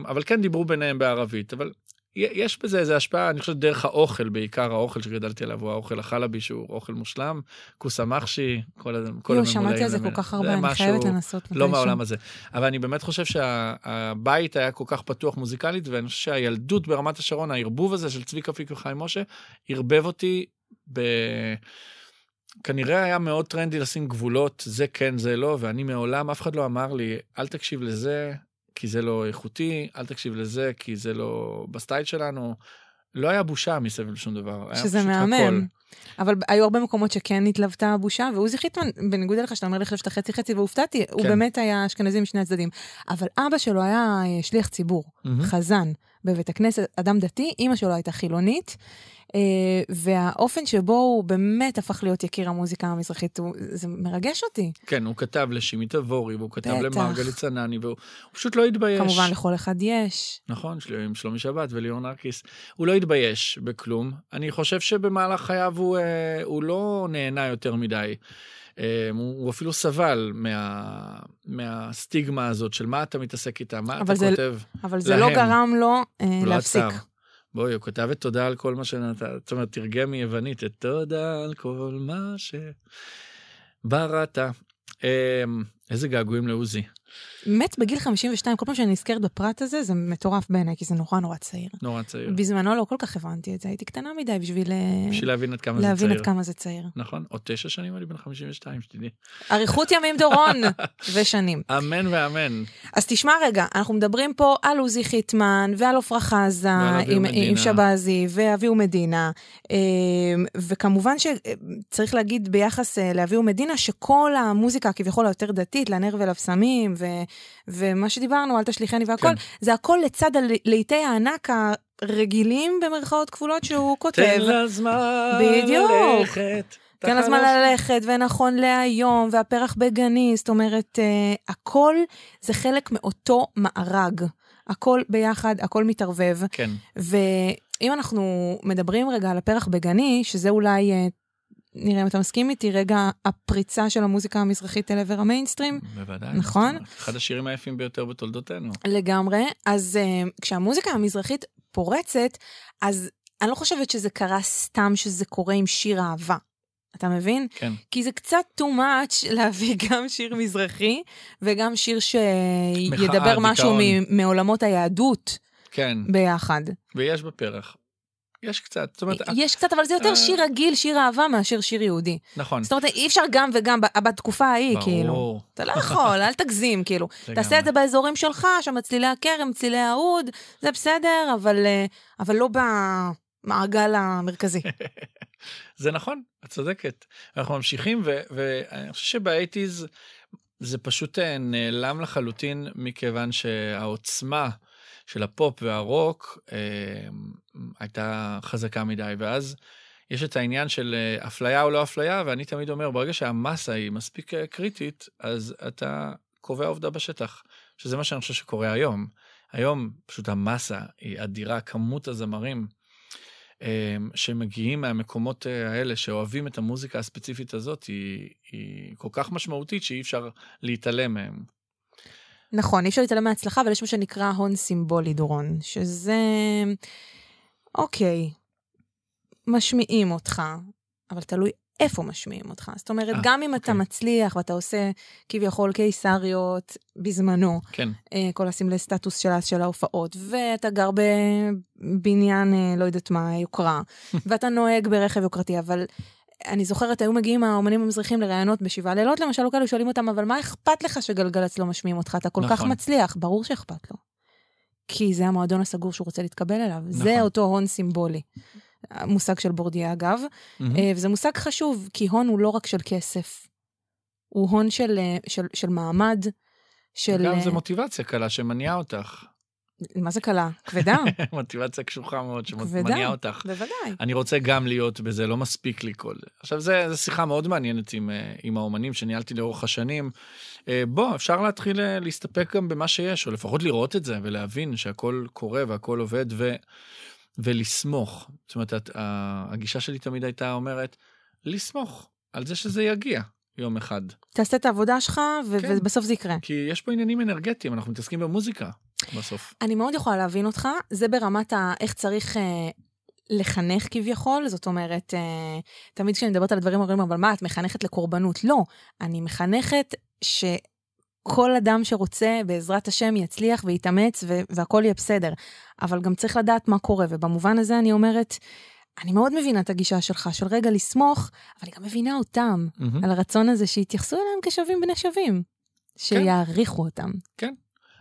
אבל כן דיברו ביניהם בערבית, אבל יש בזה איזה השפעה, אני חושב דרך האוכל, בעיקר האוכל שגדלתי עליו הוא האוכל החלבי, שהוא אוכל מושלם, כוסה מחשי, כל, הממולאים. שמעתי על זה כל כך הרבה, אני חייבת לנסות מתישהו. לא מהעולם הזה. אבל אני באמת חושב שהבית היה כל כך פתוח מוזיקלית, ואני חושב שהילדות ברמת השרון, הערבוב הזה של צביקה פיק וחיים משה, ערבב אותי ב... כנראה היה מאוד טרנדי לשים גבולות, זה כן, זה לא, ואני מעולם, אף אחד לא אמר לי, אל תקשיב לזה, כי זה לא איכותי, אל תקשיב לזה, כי זה לא בסטייל שלנו. לא היה בושה מסביב לשום דבר. שזה מהמם. הכל. אבל היו הרבה מקומות שכן התלוותה הבושה, ועוזי חיטמן, בניגוד אליך שאתה אומר לי שאתה חצי חצי והופתעתי, כן. הוא באמת היה אשכנזי משני הצדדים. אבל אבא שלו היה אה, שליח ציבור, mm-hmm. חזן בבית הכנסת, אדם דתי, אימא שלו הייתה חילונית. אה, והאופן שבו הוא באמת הפך להיות יקיר המוזיקה המזרחית, הוא, זה מרגש אותי. כן, הוא כתב לשימי תבורי, והוא כתב למרגלית צנני, והוא פשוט לא התבייש. כמובן, לכל אחד יש. נכון, עם שלומי שבת וליאור נרקיס. הוא לא התבייש בכלום. אני חושב שבמהלך חייו הוא, אה, הוא לא נהנה יותר מדי. אה, הוא אפילו סבל מה, מהסטיגמה הזאת של מה אתה מתעסק איתה, מה אתה זה, כותב אבל זה לא להם. לא גרם לו אה, לא להפסיק. עצר. בואי, הוא כתב את תודה על כל מה שנתת, זאת אומרת, תרגם מיוונית את תודה על כל מה שבראת. אמ, איזה געגועים לעוזי. מת בגיל 52, כל פעם שאני נזכרת בפרט הזה, זה מטורף בעיניי, כי זה נורא נורא צעיר. נורא צעיר. בזמנו לא כל כך הבנתי את זה, הייתי קטנה מדי בשביל... אה, בשביל להבין עד כמה זה צעיר. להבין עד כמה זה צעיר. נכון, עוד תשע שנים אני בן 52, שתדעי. אריכות ימים דורון [LAUGHS] ושנים. אמן ואמן. אז תשמע רגע, אנחנו מדברים פה על עוזי חיטמן ועל עפרה חזה עם, עם שבזי ואביהו מדינה, אמ, וכמובן שצריך להגיד ביחס אה, לאביהו מדינה, שכל המוזיקה כביכול היותר דתית, לנר ולבשמים, ו... ומה שדיברנו, אל תשליכני והכל, כן. זה הכל לצד הלהיטי הענק הרגילים, במרכאות כפולות, שהוא כותב. תן לזמן בדיוק. ללכת. אתה הזמן חייב- ללכת, ונכון להיום, והפרח בגני, זאת אומרת, אה, הכל זה חלק מאותו מארג. הכל ביחד, הכל מתערבב. כן, ואם אנחנו מדברים רגע על הפרח בגני, שזה אולי, אה, נראה אם אתה מסכים איתי, רגע הפריצה של המוזיקה המזרחית אל עבר המיינסטרים, בוודאי. נכון. אחד השירים היפים ביותר בתולדותינו. לגמרי. אז uh, כשהמוזיקה המזרחית פורצת, אז אני לא חושבת שזה קרה סתם שזה קורה עם שיר אהבה. אתה מבין? כן, כי זה קצת too much להביא [LAUGHS] גם שיר מזרחי וגם שיר שידבר משהו מעולמות היהדות כן, ביחד. ויש בפרח. יש קצת, זאת אומרת, יש קצת, אבל זה יותר אה. שיר רגיל, שיר אהבה, מאשר שיר יהודי. נכון. זאת אומרת, אי אפשר גם וגם בתקופה ההיא, כאילו. ברור. אתה לא יכול, אל תגזים, כאילו. תעשה את זה באזורים שלך, שם צלילי הכרם, צלילי האוד, זה בסדר, אבל, אה, אבל לא במעגל המרכזי. [LAUGHS] זה נכון, את צודקת. אנחנו ממשיכים, ואני חושב שבאייטיז זה פשוט אה, נעלם לחלוטין, מכיוון שהעוצמה של הפופ והרוק אה, הייתה חזקה מדי, ואז יש את העניין של אה, אפליה או לא אפליה, ואני תמיד אומר, ברגע שהמסה היא מספיק אה, קריטית, אז אתה קובע עובדה בשטח, שזה מה שאני חושב שקורה היום. היום פשוט המסה היא אדירה, כמות הזמרים אה, שמגיעים מהמקומות אה, האלה, שאוהבים את המוזיקה הספציפית הזאת, היא, היא כל כך משמעותית שאי אפשר להתעלם מהם. נכון, אי אפשר להתעלם מההצלחה, אבל יש מה שנקרא הון סימבולי, דורון, שזה... אוקיי, משמיעים אותך, אבל תלוי איפה משמיעים אותך. זאת אומרת, אה, גם אם אתה אוקיי. מצליח ואתה עושה כביכול קיסריות בזמנו, כן, אה, כל הסמלי סטטוס של, של ההופעות, ואתה גר בבניין, אה, לא יודעת מה, יוקרה, [LAUGHS] ואתה נוהג ברכב יוקרתי, אבל אני זוכרת, היו מגיעים האומנים המזרחים לראיונות בשבעה לילות, למשל, לא כאלו שואלים אותם, אבל מה אכפת לך שגלגלצ לא משמיעים אותך? אתה כל כך נכון. מצליח, ברור שאכפת לו. כי זה המועדון הסגור שהוא רוצה להתקבל אליו. זה נכון. אותו הון סימבולי. המושג של בורדיה, אגב. אה, וזה מושג חשוב, כי הון הוא לא רק של כסף. הוא הון של, אה, של, של מעמד, של... גם אה, זה מוטיבציה קלה שמניעה אותך. מה זה קלה? כבדה, [LAUGHS] מוטיבציה קשוחה מאוד. שמניעה אותך. בוודאי. אני רוצה גם להיות בזה, לא מספיק לי כל זה. עכשיו, זו שיחה מאוד מעניינת עם, אה, עם האומנים שניהלתי לאורך השנים. אה, בוא, אפשר להתחיל אה, להסתפק גם במה שיש, או לפחות לראות את זה ולהבין שהכל קורה והכל עובד, ו, ולסמוך. זאת אומרת, הגישה שלי תמיד הייתה אומרת, לסמוך על זה שזה יגיע יום אחד. תעשה את העבודה שלך, ו- כן. ובסוף זה יקרה. כי יש פה עניינים אנרגטיים, אנחנו מתעסקים במוזיקה בסוף. אני מאוד יכולה להבין אותך, זה ברמת ה... איך צריך אה, לחנך כביכול, זאת אומרת, אה, תמיד כשאני מדברת על הדברים אומרים, אבל מה, את מחנכת לקורבנות? לא, אני מחנכת שכל אדם שרוצה, בעזרת השם, יצליח ויתאמץ ו- והכל יהיה בסדר. אבל גם צריך לדעת מה קורה, ובמובן הזה אני אומרת, אני מאוד מבינה את הגישה שלך, של רגע לסמוך, אבל אני גם מבינה אותם, מהמם. על הרצון הזה שיתייחסו אליהם כשווים בני שווים. שיעריכו אותם.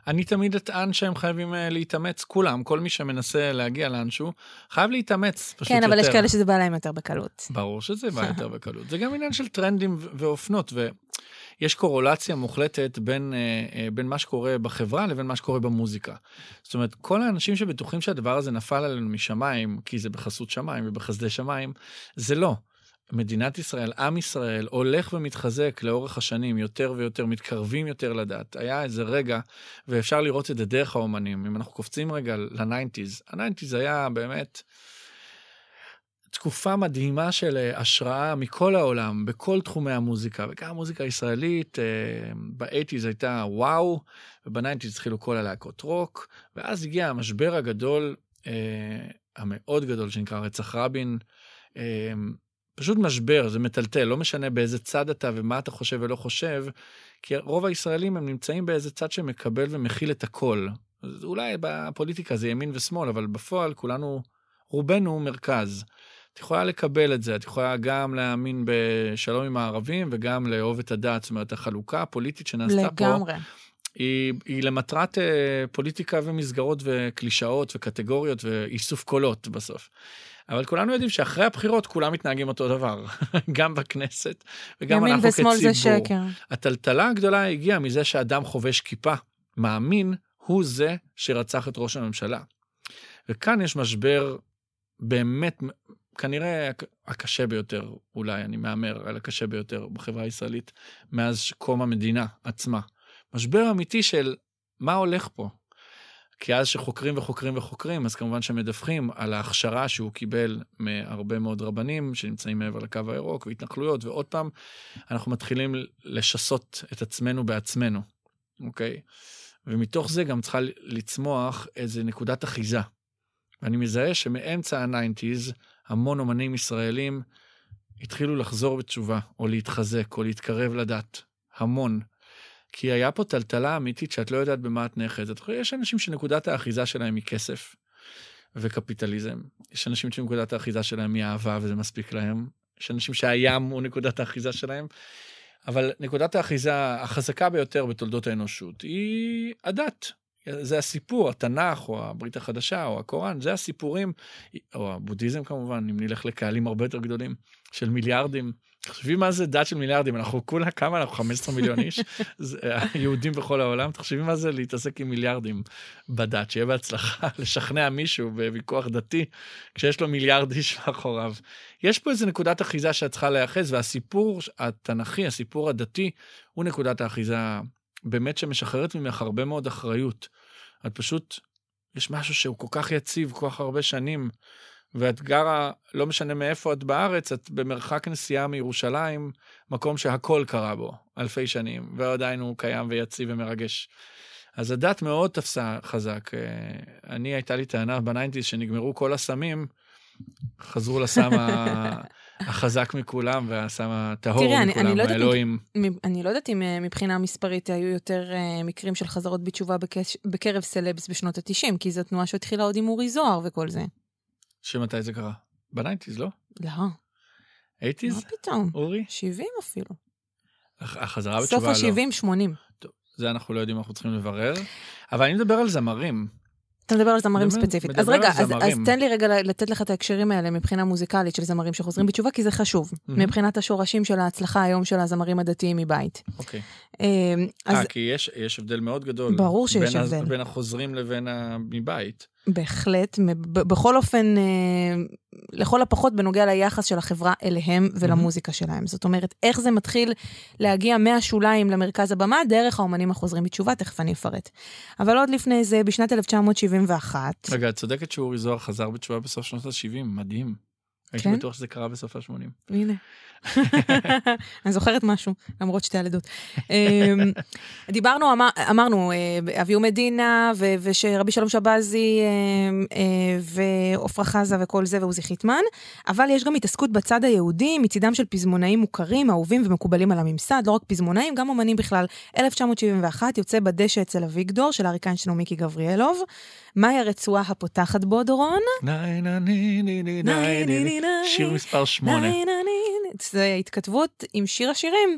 אני תמיד אטען שהם חייבים אה, להתאמץ, כולם, כל מי שמנסה להגיע לאנשהו, חייב להתאמץ פשוט כן, יותר. אבל יש כאלה שזה בא להם יותר בקלות. ברור שזה בא יותר [LAUGHS] בקלות. זה גם עניין של טרנדים ואופנות, ויש קורולציה מוחלטת בין, אה, אה, בין מה שקורה בחברה לבין מה שקורה במוזיקה. זאת אומרת, כל האנשים שבטוחים שהדבר הזה נפל עלינו משמיים, כי זה בחסות שמיים ובחסדי שמיים, זה לא. מדינת ישראל, עם ישראל, הולך ומתחזק לאורך השנים, יותר ויותר, מתקרבים יותר לדת. היה איזה רגע, ואפשר לראות את זה דרך האומנים. אם אנחנו קופצים רגע ל nineties, ה nineties היה באמת תקופה מדהימה של אה, השראה מכל העולם, בכל תחומי המוזיקה, וגם המוזיקה הישראלית, אה, ב eighties הייתה וואו, וב nineties התחילו כל הלהקות רוק, ואז הגיע המשבר הגדול, אה, המאוד גדול, שנקרא רצח רבין. פשוט משבר, זה מטלטל, לא משנה באיזה צד אתה ומה אתה חושב ולא חושב, כי רוב הישראלים הם נמצאים באיזה צד שמקבל ומכיל את הכל. אולי בפוליטיקה זה ימין ושמאל, אבל בפועל כולנו, רובנו מרכז. את יכולה לקבל את זה, את יכולה גם להאמין בשלום עם הערבים וגם לאהוב את הדת, זאת אומרת, החלוקה הפוליטית שנעשתה פה, לגמרי. היא, היא למטרת אה, פוליטיקה ומסגרות וקלישאות וקטגוריות ואיסוף קולות בסוף. אבל כולנו יודעים שאחרי הבחירות כולם מתנהגים אותו דבר, [LAUGHS] גם בכנסת וגם ימין אנחנו ושמאל כציבור. זה שקר. הטלטלה הגדולה הגיעה מזה שאדם חובש כיפה, מאמין, הוא זה שרצח את ראש הממשלה. וכאן יש משבר באמת כנראה הק- הקשה ביותר, אולי, אני מהמר על הקשה ביותר בחברה הישראלית, מאז קום המדינה עצמה. משבר אמיתי של מה הולך פה. כי אז שחוקרים וחוקרים וחוקרים, אז כמובן שמדווחים על ההכשרה שהוא קיבל מהרבה מאוד רבנים שנמצאים מעבר לקו הירוק והתנחלויות, ועוד פעם, אנחנו מתחילים לשסות את עצמנו בעצמנו, אוקיי? ומתוך זה גם צריכה לצמוח איזה נקודת אחיזה. ואני מזהה שמאמצע ה-90's, המון אומנים ישראלים התחילו לחזור בתשובה, או להתחזק, או להתקרב לדת. המון. כי היה פה טלטלה אמיתית שאת לא יודעת במה את נאחזת. יש אנשים שנקודת האחיזה שלהם היא כסף וקפיטליזם. יש אנשים שנקודת האחיזה שלהם היא אהבה וזה מספיק להם. יש אנשים שהים הוא נקודת האחיזה שלהם. אבל נקודת האחיזה החזקה ביותר בתולדות האנושות היא הדת. זה הסיפור, התנ"ך או הברית החדשה או הקוראן, זה הסיפורים, או הבודהיזם כמובן, אם נלך לקהלים הרבה יותר גדולים של מיליארדים. תחשבי מה זה דת של מיליארדים, אנחנו כולה כמה, אנחנו 15 מיליון איש, [LAUGHS] זה, יהודים בכל העולם, תחשבי מה זה להתעסק עם מיליארדים בדת, שיהיה בהצלחה [LAUGHS] לשכנע מישהו בוויכוח דתי, כשיש לו מיליארד איש מאחוריו. יש פה איזה נקודת אחיזה שאת צריכה להיאחז, והסיפור התנ"כי, הסיפור הדתי, הוא נקודת האחיזה באמת שמשחררת ממך הרבה מאוד אחריות. את פשוט, יש משהו שהוא כל כך יציב כל כך הרבה שנים, ואת גרה, לא משנה מאיפה את בארץ, את במרחק נסיעה מירושלים, מקום שהכל קרה בו אלפי שנים, ועדיין הוא קיים ויציב ומרגש. אז הדת מאוד תפסה חזק. אני, הייתה לי טענה ב nineties שנגמרו כל הסמים, חזרו לסם [LAUGHS] החזק מכולם והסם הטהור תראה, מכולם, אני, אני לא האלוהים. אם, אני לא יודעת אם אה, מבחינה מספרית היו יותר אה, מקרים של חזרות בתשובה בקש, בקרב סלבס בשנות ה-90, כי זו תנועה שהתחילה עוד עם אורי זוהר וכל זה. שמתי זה קרה? ב nineties, לא? לא. eighties? מה פתאום? אורי? 70 אפילו. החזרה סוף בתשובה לא. ה-70-80. טוב, זה אנחנו לא יודעים, אנחנו צריכים לברר. אבל אני מדבר על זמרים. אתה מדבר על זמרים מדבר- ספציפית. מדבר אז רגע, אז, תן לי רגע לתת לך את ההקשרים האלה מבחינה מוזיקלית של זמרים שחוזרים בתשובה, כי זה חשוב. מהמם. מבחינת השורשים של ההצלחה היום של הזמרים הדתיים מבית. אוקיי. אה, אה, כי יש, יש הבדל מאוד גדול. ברור שיש בין הבדל. בין החוזרים לבין ה... מבית. בהחלט, בכל אופן, אה, לכל הפחות בנוגע ליחס של החברה אליהם ולמוזיקה שלהם. זאת אומרת, איך זה מתחיל להגיע מהשוליים למרכז הבמה, דרך האומנים החוזרים בתשובה, תכף אני אפרט. אבל עוד לפני זה, בשנת 1971, רגע, את צודקת שאורי זוהר חזר בתשובה בסוף שנות ה-70, מדהים. הייתי כן? בטוח שזה קרה בסוף ה-80. הנה. אני זוכרת משהו, למרות שתי הלידות. אמ, דיברנו, אמר, אמרנו, אה, אביהו מדינה, ו- ושרבי שלום שבזי, אה, אה, ועופרה חזה וכל זה, ועוזי חיטמן, אבל יש גם התעסקות בצד היהודי, מצידם של פזמונאים מוכרים, אהובים ומקובלים על הממסד, לא רק פזמונאים, גם אומנים בכלל. 1971 יוצא בדשא אצל אביגדור, של אריק איינשטיין ומיקי גבריאלוב. מהי הרצועה הפותחת בו, דורון? שיר מספר 8. ניי. זה התכתבות עם שיר השירים.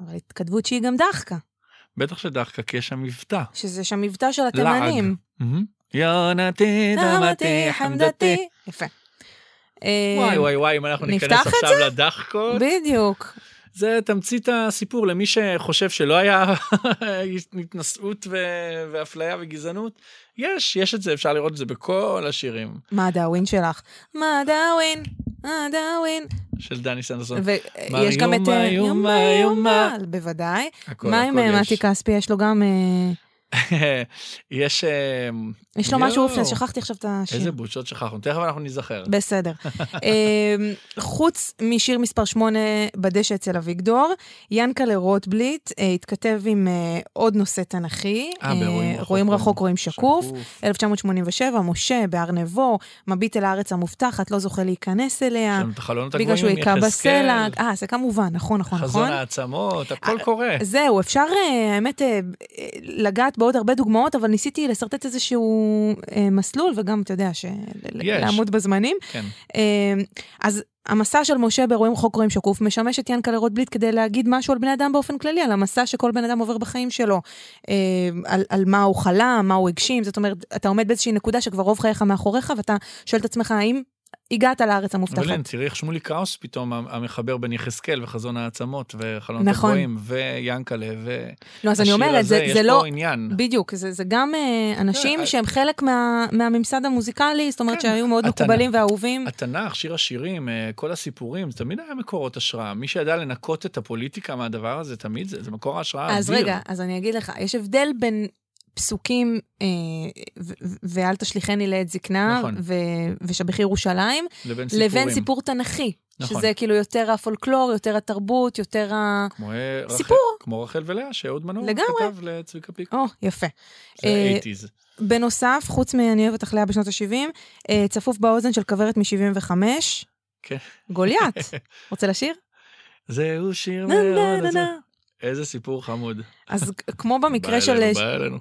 אבל התכתבות שהיא גם דחקה, בטח שדחקה, כי יש שם מבטא. שזה שם מבטא של התימנים. מהמם. יונתי דמתי חמדתי. יפה. וואי אה, וואי וואי, אם אנחנו ניכנס עכשיו לדחקות. בדיוק. זה תמצית הסיפור למי שחושב שלא היה [LAUGHS] התנשאות ו- ואפליה וגזענות. יש, יש את זה, אפשר לראות את זה בכל השירים מה הדאווין שלך? מה הדאווין? מה הדאווין? של דני סנדרסון. ויש גם את... יומה, אה, יומה, יומה. בוודאי. הכל, מה עם אה. מתי כספי? יש לו גם... אה, [LAUGHS] יש... אה, יש לו משהו, יואו. שכחתי עכשיו את השיר. איזה בושות שכחנו, תכף אנחנו ניזכר. בסדר. [LAUGHS] אמ, חוץ משיר מספר 8 בדשא אצל אביגדור, ינקלה רוטבליט אה, התכתב עם אה, עוד נושא תנכי. אה, רואים רחוק, רואים שקוף. 1987, משה, בהר נבו, מביט אל הארץ המובטחת, לא זוכה להיכנס אליה, בגלל שהוא היכה בסלע. אה, זה כמובן, נכון, נכון, חזון נכון. העצמות, הכל קורה. זהו, אפשר, האמת, אה, בעוד הרבה דוגמאות, אבל ניסיתי לשרטט איזשהו אה, מסלול, וגם, אתה יודע, ש-. לעמוד בזמנים. כן. אה, אז המסע של משה באירועים רחוק רואים שקוף משמש את ינקלה רוטבליט כדי להגיד משהו על בני אדם באופן כללי, על המסע שכל בן אדם עובר בחיים שלו, אה, על, על מה הוא חלם, מה הוא הגשים, זאת אומרת, אתה עומד באיזושהי נקודה שכבר רוב חייך מאחוריך, ואתה שואל את עצמך, האם הגעת לארץ אבל המובטחת. הנה, תראי איך שמולי קראוס פתאום המחבר בין יחזקאל וחזון העצמות וחלונות נכון. הגבוהים ויאנקלה ו... לא, אז אני אומרת, הזה, זה, יש זה לא... עניין. בדיוק, זה, זה גם אה, אנשים אה, שהם חלק מה, מהממסד המוזיקלי, זאת אומרת כן, שהיו מאוד התנ"ך. מקובלים ואהובים. התנ"ך, שיר השירים, אה, כל הסיפורים, זה תמיד היה מקורות השראה. מי שידע לנקות את הפוליטיקה מהדבר הזה, תמיד זה, זה מקור השראה אז אדיר. רגע, אז אני אגיד לך, יש הבדל בין פסוקים, אה, ואל תשליכני לעת זקנה, נכון. ושבחי ירושלים, לבין סיפורים. לבין סיפור תנכי, נכון. שזה כאילו יותר הפולקלור, יותר התרבות, יותר ה... כמו, אה, רחל- סיפור. כמו רחל ולאה, שאהוד מנור. כתב לצביקה פיק. או, יפה. זה אה, 80's. בנוסף, חוץ מ"אני אוהבת אחליה" בשנות ה-70, צפוף באוזן של כוורת מ-75, כן. גוליית. [LAUGHS] רוצה לשיר? זהו שיר מאוד. איזה סיפור חמוד. אז כמו במקרה בא של... אלינו, בא אלינו.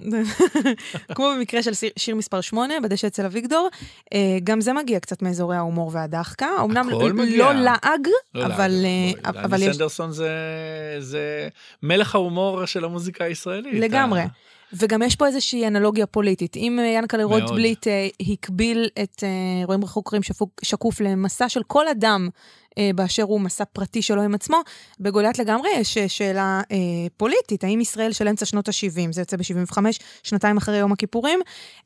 [LAUGHS] כמו במקרה של שיר, שיר מספר 8, בדשא אצל אביגדור, אה, גם זה מגיע קצת מאזורי ההומור והדחקה. אמנם לא. לעג, לא אבל, לעג, אה, בואי, אבל יש... סנדרסון זה, זה מלך ההומור של המוזיקה הישראלית. לגמרי. ה- וגם יש פה איזושהי אנלוגיה פוליטית. אם אה, ינקלה. רוטבליט אה, הקביל את אה, רואים רחוק שקוף למסע של כל אדם אה, באשר הוא מסע פרטי שלו עם עצמו, בגוליית לגמרי יש אה, שאלה אה, פוליטית. האם ישראל של אמצע שנות ה-70, זה יוצא ב-75, שנתיים אחרי יום הכיפורים,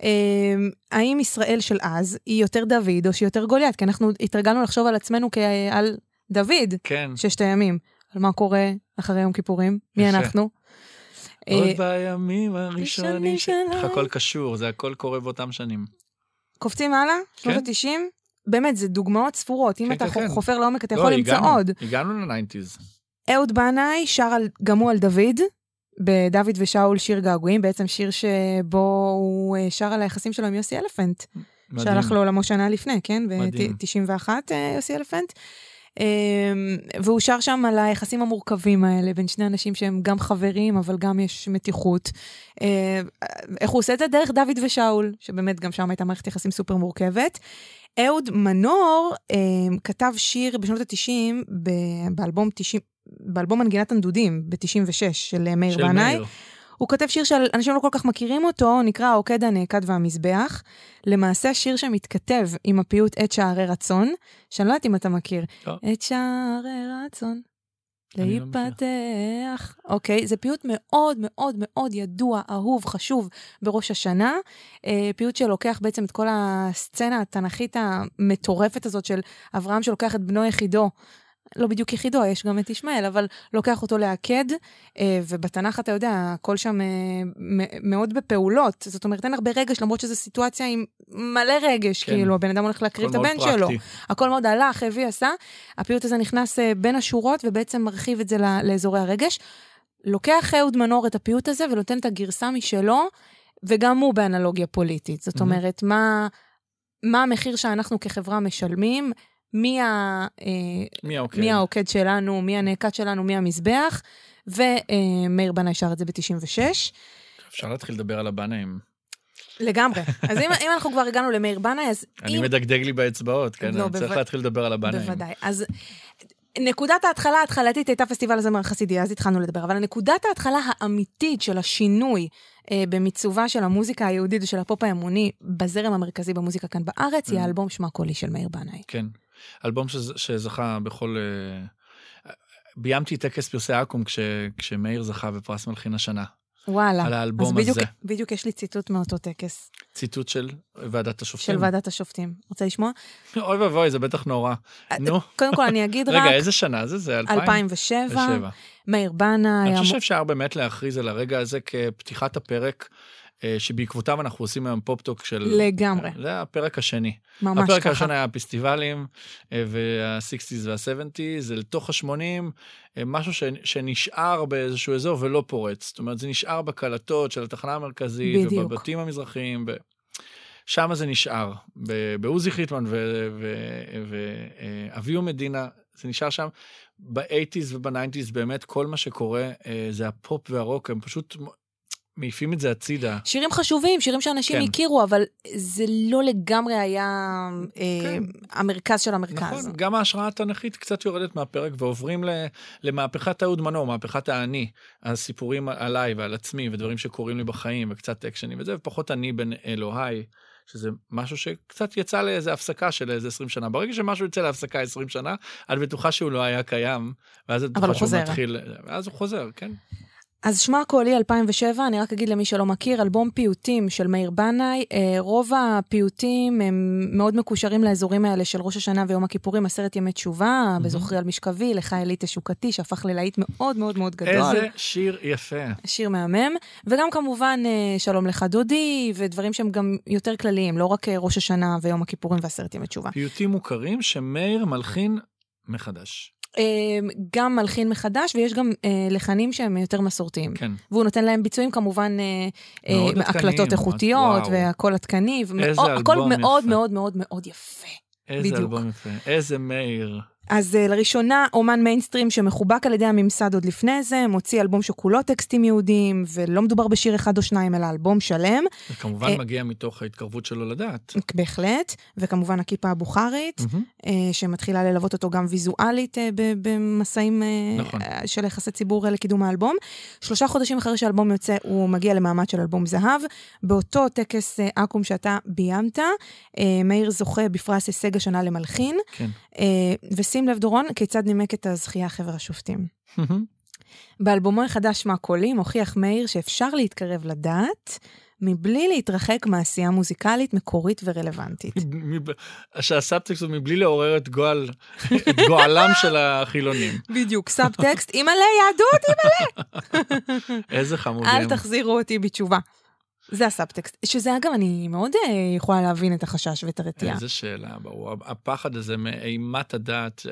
אה, האם ישראל של אז היא יותר דוד או שהיא יותר גוליית? כי אנחנו התרגלנו לחשוב על עצמנו כעל דוד, כן. ששת הימים. על מה קורה אחרי יום כיפורים? מי יפה. אנחנו? עוד אה, בימים ראשונים הראשונים. איך הכל קשור, זה הכל קורה באותם שנים. קופצים הלאה, שנות כן. ה-90, באמת, זה דוגמאות ספורות. אם כן, אתה כן, כן. חופר לעומק, אתה לא, יכול למצוא עוד. הגענו ל nineties. אהוד בנאי שר על, גם הוא על דוד, בדוד ושאול שיר געגועים, בעצם שיר שבו הוא אה, שר על היחסים שלו עם יוסי אלפנט, שהלך לעולמו שנה לפני, כן? מדהים. ב-91 יוסי אלפנט. אה, והוא שר שם על היחסים המורכבים האלה בין שני אנשים שהם גם חברים, אבל גם יש מתיחות. אה, איך הוא עושה את זה? דרך דוד ושאול, שבאמת גם שם הייתה מערכת יחסים סופר מורכבת. אהוד מנור אה, כתב שיר בשנות ה-90 באלבום 90, באלבום מנגינת הנדודים ב-96 של אה, מאיר בנאי. הוא כותב שיר שאנשים לא כל כך מכירים אותו, נקרא העוקד הנעקד והמזבח. למעשה שיר שמתכתב עם הפיוט את שערי רצון, שאני לא יודעת אם אתה מכיר. לא. את שערי רצון. לא. להיפתח. אוקיי, זה פיוט מאוד מאוד מאוד ידוע, אהוב, חשוב בראש השנה. אה, פיוט שלוקח בעצם את כל הסצנה התנ"כית המטורפת הזאת של אברהם שלוקח את בנו יחידו. לא בדיוק יחידו, יש גם את ישמעאל, אבל לוקח אותו לעקד, אה, ובתנ"ך אתה יודע, הכל שם אה, מאוד בפעולות. זאת אומרת, אין הרבה רגש, למרות שזו סיטואציה עם מלא רגש, כן. כאילו, הבן אדם הולך להקריב את הבן מאוד שלו. פרקטי. הכל מאוד הלך, הביא, עשה. הפיוט הזה נכנס אה, בין השורות ובעצם מרחיב את זה לאזורי הרגש. לוקח אהוד מנור את הפיוט הזה ונותן את הגרסה משלו, וגם הוא באנלוגיה פוליטית. זאת. אומרת, מה, מה המחיר שאנחנו כחברה משלמים, מי, ה, אה, מי העוקד? מי העוקד שלנו, מי הנעקד שלנו, מי המזבח, ומאיר בנאי שר את זה ב-96. אפשר להתחיל לדבר על הבנאים. לגמרי. אז אם, אם אנחנו כבר הגענו למאיר בנאי, אז [LAUGHS] אני אם... מדגדג לי באצבעות, כן? לא, אני צריך בוודאי. להתחיל לדבר על הבנאים. בוודאי. אז נקודת ההתחלה ההתחלתית הייתה פסטיבל הזמר החסידי, אז התחלנו לדבר, אבל נקודת ההתחלה האמיתית של השינוי אה, במיצובה של המוזיקה היהודית ושל הפופ האמוני בזרם המרכזי במוזיקה כאן בארץ, היא אממ. האלבום שמע קולי של מאיר בנאי. כן. אלבום שז- שזכה בכל... אה, ביימתי טקס פרסי אקו"ם כש- כשמאיר זכה בפרס מלחין השנה, וואלה. על אז האלבום בדיוק, הזה. בדיוק יש לי ציטוט מאותו טקס, ציטוט של ועדת השופטים. של ועדת השופטים. רוצה לשמוע? אוי ואבוי, זה בטח נורא. נו, קודם כל אני אגיד [LAUGHS] רגע, רק, איזה שנה זה? זה 2007. 2007, מאיר בנאי, אני חושב שאפשר באמת להכריז על הרגע הזה כפתיחת הפרק, אה, שבעקבותיו אנחנו עושים היום פופטוק של... לגמרי. זה הפרק השני. ממש הפרק ככה. הראשון היה הפסטיבלים, אה, וה-60's וה-70's, זה לתוך ה-80, משהו ש- שנשאר באיזשהו אזור ולא פורץ. זאת אומרת, זה נשאר בקלטות של התחנה המרכזית, בדיוק. ובבתים המזרחיים, ו... שם זה נשאר. ב- בעוזי חיטמן ואביהו מדינה, זה נשאר שם. ב-80's וב-90's באמת כל מה שקורה אה, זה הפופ והרוק, הם פשוט מעיפים את זה הצידה. שירים חשובים, שירים שאנשים כן. הכירו, אבל זה לא לגמרי היה אה, כן. המרכז של המרכז. נכון, גם ההשראה התנ"כית קצת יורדת מהפרק ועוברים ל- למהפכת אהוד מנור, מהפכת האני, הסיפורים עליי ועל עצמי ודברים שקורים לי בחיים וקצת אקשנים וזה, ופחות אני בין אלוהיי, שזה משהו שקצת יצא לאיזה הפסקה של איזה 20 שנה. ברגע שמשהו יוצא להפסקה 20 שנה, את בטוחה שהוא לא היה קיים, ואז את אבל בטוחה הוא שהוא חוזר. מתחיל, ואז הוא חוזר, כן. אז שמע קולי 2007, אני רק אגיד למי שלא מכיר, אלבום פיוטים של מאיר בנאי. אה, רוב הפיוטים הם מאוד מקושרים לאזורים האלה של ראש השנה ויום הכיפורים, עשרת ימי תשובה, בזוכרי על משכבי, לך אלי תשוקתי, שהפך ללהיט מאוד מאוד מאוד גדול. איזה שיר יפה. שיר מהמם, וגם כמובן אה, שלום לך דודי, ודברים שהם גם יותר כלליים, לא רק אה, ראש השנה ויום הכיפורים ועשרת ימי תשובה. פיוטים מוכרים שמאיר מלחין מחדש. אה, גם מלחין מחדש, ויש גם אה, לחנים שהם יותר מסורתיים. כן. והוא נותן להם ביצועים כמובן, אה, אה, הקלטות איכותיות. והכל עדכני, איזה ומאוד- הכל אלבום מאוד. מאוד מאוד מאוד יפה. איזה בדיוק. אלבום יפה. איזה מאיר. אז uh, לראשונה, אומן מיינסטרים שמחובק על ידי הממסד עוד לפני זה, מוציא אלבום שכולו טקסטים יהודיים, ולא מדובר בשיר אחד או שניים, אלא אלבום שלם, זה כמובן אה, מגיע מתוך ההתקרבות שלו לדעת. בהחלט, וכמובן הכיפה הבוכרית, uh, שמתחילה ללוות אותו גם ויזואלית במסעים נכון. של יחסי ציבור לקידום האלבום. שלושה חודשים אחרי שהאלבום יוצא, הוא מגיע למעמד של אלבום זהב. באותו טקס אקו"ם שאתה ביימת, מאיר זוכה בפרס הישג השנה למלחין, כן. ושים לב, דורון, כיצד נימק את הזכייה חבר השופטים. באלבומו החדש "שמע קולי" מוכיח מאיר שאפשר להתקרב לדת מבלי להתרחק מעשייה מוזיקלית מקורית ורלוונטית. שהסאבטקסט הוא מבלי לעורר את גועל, את גועלם של החילונים. בדיוק, סאבטקסט, אימא'לה יהדות, [LAUGHS] איזה חמודים. אל תחזירו אותי בתשובה. זה הסאבטקסט, שזה אגב, אני מאוד אה, יכולה להבין את החשש ואת הרתיעה. איזה שאלה, ברור. הפחד הזה מאימת הדת,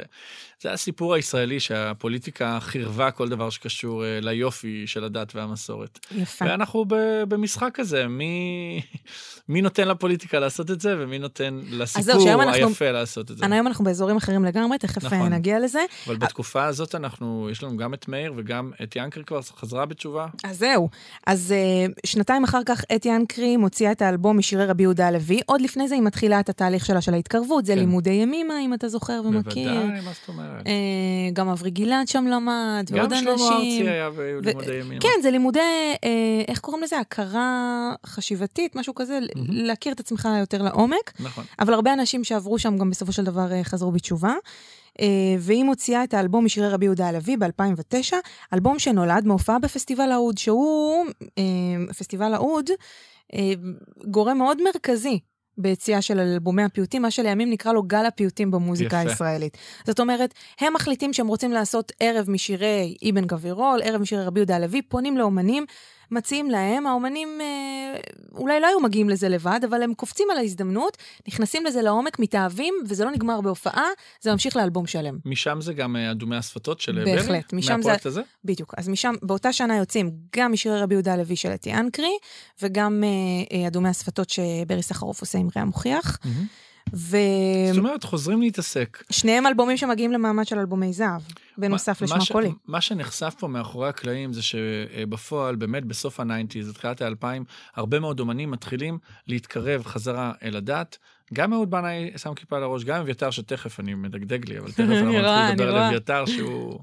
זה הסיפור הישראלי שהפוליטיקה חירבה כל דבר שקשור אה, ליופי של הדת והמסורת. יפה. ואנחנו במשחק כזה, מי, מי נותן לפוליטיקה לעשות את זה ומי נותן לסיפור שהיום אנחנו- היפה לעשות את זה. היום אנחנו באזורים אחרים לגמרי, תכף אה, נכון. נגיע לזה. אבל בתקופה הזאת אנחנו, יש לנו גם את מאיר וגם את ינקר כבר חזרה בתשובה. אז זהו. אז שנתיים אחר כך אתי אנקרי מוציאה את האלבום משירי רבי יהודה הלוי. עוד לפני זה היא מתחילה את התהליך שלה של ההתקרבות. זה כן. לימודי ימימה, אם אתה זוכר ומכיר. בוודאי, מה זאת אומרת? Uh, גם אברי גלעד שם למד, ועוד גם אנשים. שלמה ארצי היה בלימודי ימין. כן, זה לימודי, אה, איך קוראים לזה? הכרה חשיבתית, משהו כזה, מהמם. להכיר את עצמך יותר לעומק. נכון. אבל הרבה אנשים שעברו שם גם בסופו של דבר אה, חזרו בתשובה. אה, והיא מוציאה את האלבום משירי רבי יהודה הלוי ב-2009, אלבום שנולד מהופעה בפסטיבל האוד, שהוא, אה, פסטיבל האוד, אה, גורם מאוד מרכזי. ביציאה של אלבומי הפיוטים, מה שלימים נקרא לו גל הפיוטים במוזיקה יפה. הישראלית. זאת אומרת, הם מחליטים שהם רוצים לעשות ערב משירי אבן גבירול, ערב משירי רבי יהודה הלוי, פונים לאומנים, מציעים להם, האומנים אה, אולי לא היו מגיעים לזה לבד, אבל הם קופצים על ההזדמנות, נכנסים לזה לעומק, מתאהבים, וזה לא נגמר בהופעה, זה ממשיך לאלבום שלם. משם זה גם אה, אדומי השפתות של ברי? בהחלט, משם זה- מהפרויקט הזה? בדיוק. אז משם, באותה שנה יוצאים גם משירי רבי יהודה הלוי של אתי אנקרי, וגם אה, אה, אדומי השפתות שברי סחרוף עושה עם רע מוכיח. זאת אומרת, חוזרים להתעסק. ושניהם אלבומים שמגיעים למעמד של אלבומי זהב, בנוסף שמע קולי. מה שנחשף פה מאחורי הקלעים זה שבפועל, באמת בסוף ה nineties, תחילת האלפיים, הרבה מאוד אומנים מתחילים להתקרב חזרה אל הדת. גם אהוד בנאי שם כיפה על הראש, גם אביתר, שתכף אני מדגדג לי, אבל תכף [LAUGHS] אנחנו נתחיל לדבר על. אביתר שהוא...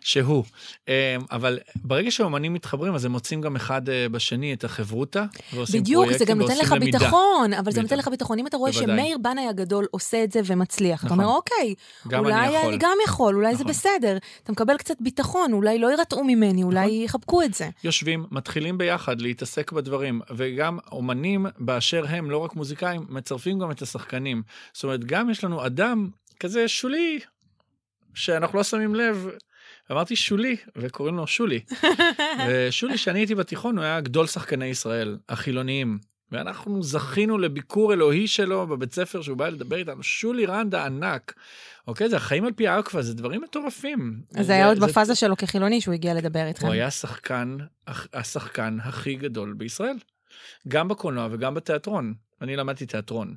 שהוא. אמ, אבל ברגע שאומנים מתחברים, אז הם מוצאים גם אחד אה, בשני את החברותה, ועושים בדיוק, זה פרויקטים גם נותן ועושים לך למידה. ביטחון, אבל זה בדיוק. נותן לך ביטחון. אם אתה רואה. שמאיר בנאי הגדול עושה את זה ומצליח, אתה נכון. אומר, אוקיי, גם אולי. אני גם יכול, אולי זה נכון. בסדר. אתה מקבל קצת ביטחון, אולי לא יירתעו ממני, אולי נכון. יחבקו את זה. יושבים, מתחילים ביחד להתעסק בדברים, וגם אומנים באשר הם, לא רק מוזיקאים, מצרפים גם את השחקנים. זאת אומרת, גם יש לנו אדם כזה שולי, שאנחנו לא שמים לב. אמרתי שולי, וקוראים לו שולי. [LAUGHS] ושולי, כשאני הייתי בתיכון, הוא היה גדול שחקני ישראל, החילוניים. ואנחנו זכינו לביקור אלוהי שלו בבית ספר שהוא בא לדבר איתנו. שולי רנדה ענק. אוקיי, זה החיים על פי האקווה, זה דברים מטורפים. אז זה היה עוד בפאזה שלו כחילוני שהוא הגיע לדבר איתכם. הוא היה השחקן, השחקן הכי גדול בישראל. גם בקולנוע וגם בתיאטרון. אני למדתי תיאטרון.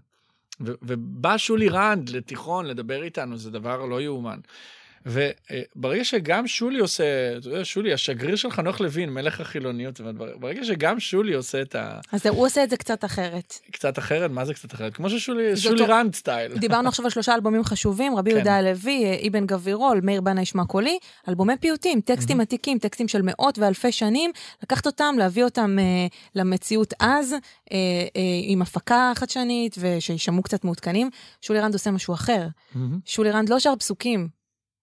ו- ובא שולי רנד לתיכון לדבר איתנו, זה דבר לא יאומן. וברגע שגם שולי עושה, אתה יודע, שולי, השגריר של חנוך לוין, מלך החילוניות, ברגע שגם שולי עושה את ה... אז הוא עושה את זה קצת אחרת. קצת אחרת? מה זה קצת אחרת? כמו ששולי, שולי רנד style. דיברנו עכשיו על שלושה אלבומים חשובים, רבי כן. יהודה הלוי, אבן גבירול, מאיר בנאי שמע קולי, אלבומי פיוטים, טקסטים אהמ. עתיקים, טקסטים של מאות ואלפי שנים, לקחת אותם, להביא אותם אה, למציאות אז, אה, אה, עם הפקה חדשנית, ושישמעו קצת מעודכנים. שולי רנד עושה משהו אחר. Mm-hmm. שולי רנד לא שר פסוקים,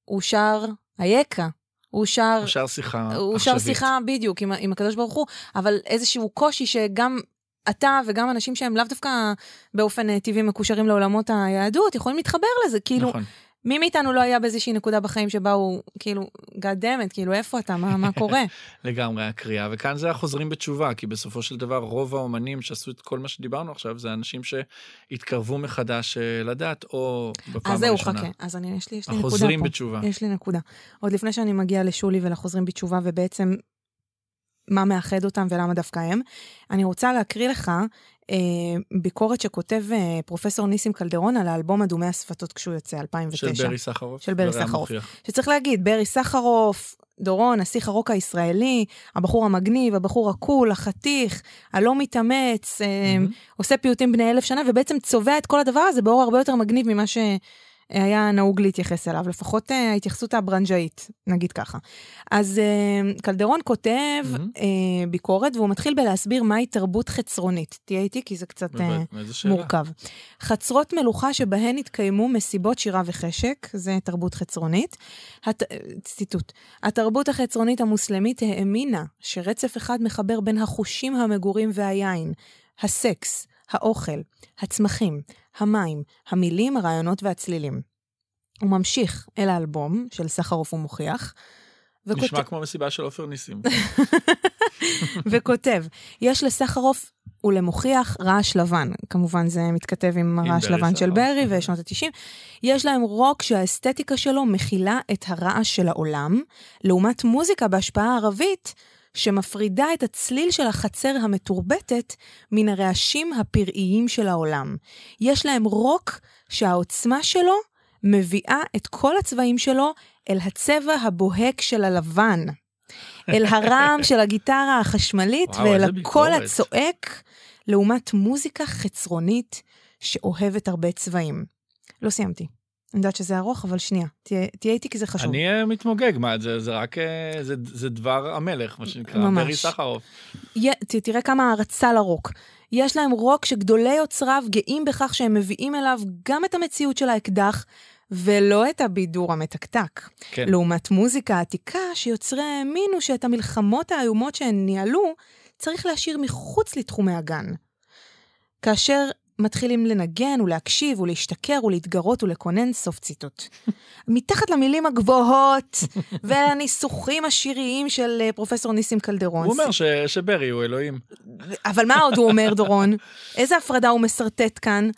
הוא שר אייכה. הוא שר... הוא שר שיחה עכשווית. הוא שר שיחה, בדיוק, עם, עם הקדוש ברוך הוא, אבל איזשהו קושי שגם אתה וגם אנשים שהם לאו דווקא באופן אה, טבעי מקושרים לעולמות היהדות, יכולים להתחבר לזה, כאילו, נכון. מי מאיתנו לא היה באיזושהי נקודה בחיים שבה הוא, כאילו, גאדמת, כאילו, איפה אתה, מה, מה קורה? [LAUGHS] לגמרי, הקריאה, וכאן זה החוזרים בתשובה, כי בסופו של דבר רוב האומנים שעשו את כל מה שדיברנו עכשיו, זה אנשים שהתקרבו מחדש אה, לדת, או בפעם הראשונה. אז זהו, חכה, אז אני, יש לי, יש לי נקודה פה. החוזרים בתשובה. יש לי נקודה. עוד לפני שאני מגיעה לשולי ולחוזרים בתשובה, ובעצם מה מאחד אותם ולמה דווקא הם. אני רוצה להקריא לך אה, ביקורת שכותב אה, פרופסור ניסים קלדרון על האלבום אדומי השפתות כשהוא יוצא, 2009. של ברי סחרוף. של ברי סחרוף. שצריך להגיד, ברי סחרוף, דורון, השיח הרוק הישראלי, הבחור המגניב, הבחור הקול, החתיך, הלא מתאמץ, mm-hmm. עושה פיוטים בני אלף שנה, ובעצם צובע את כל הדבר הזה באור הרבה יותר מגניב ממה ש... היה נהוג להתייחס אליו, לפחות אה, ההתייחסות הברנג'אית, נגיד ככה. אז אה, קלדרון כותב mm-hmm. ביקורת, והוא מתחיל בלהסביר מהי תרבות חצרונית. תהיה איתי, כי זה קצת מורכב. חצרות מלוכה שבהן התקיימו מסיבות שירה וחשק, זה תרבות חצרונית. הת... ציטוט: התרבות החצרונית המוסלמית האמינה שרצף אחד מחבר בין החושים המגורים והיין, הסקס, האוכל, הצמחים, המים, המילים, הרעיונות והצלילים. הוא ממשיך אל האלבום של סחרוף ומוכיח. וכות... נשמע כמו מסיבה של עופר ניסים. [LAUGHS] וכותב, יש לסחרוף ולמוכיח רעש לבן. כמובן זה מתכתב עם הרעש לבן של ברי ושנות ה-90. יש להם רוק שהאסתטיקה שלו מכילה את הרעש של העולם, לעומת מוזיקה בהשפעה ערבית שמפרידה את הצליל של החצר המתורבתת מן הרעשים הפראיים של העולם. יש להם רוק שהעוצמה שלו מביאה את כל הצבעים שלו אל הצבע הבוהק של הלבן. [LAUGHS] אל הרעם של הגיטרה החשמלית וואו, ואל הקול הצועק, לעומת מוזיקה חצרונית שאוהבת הרבה צבעים. לא סיימתי. אני יודעת שזה ארוך, אבל שנייה, תהיה, תהיה איתי כי זה חשוב. אני אה, מתמוגג, מה, זה, זה רק, אה, זה, זה דבר המלך, מה שנקרא, ממש. ברי סחרוף. תראה כמה הערצה לרוק. יש להם רוק שגדולי יוצריו גאים בכך שהם מביאים אליו גם את המציאות של האקדח, ולא את הבידור המתקתק. כן. לעומת מוזיקה עתיקה, שיוצרי האמינו שאת המלחמות האיומות שהן ניהלו, צריך להשאיר מחוץ לתחומי הגן. כאשר מתחילים לנגן ולהקשיב ולהשתכר ולהתגרות ולקונן, סוף ציטוט. [LAUGHS] מתחת למילים הגבוהות [LAUGHS] והניסוחים השיריים של אה, פרופסור ניסים קלדרון. הוא אומר ש- שברי הוא אלוהים. אבל מה עוד הוא אומר, דורון? איזה הפרדה הוא משרטט כאן?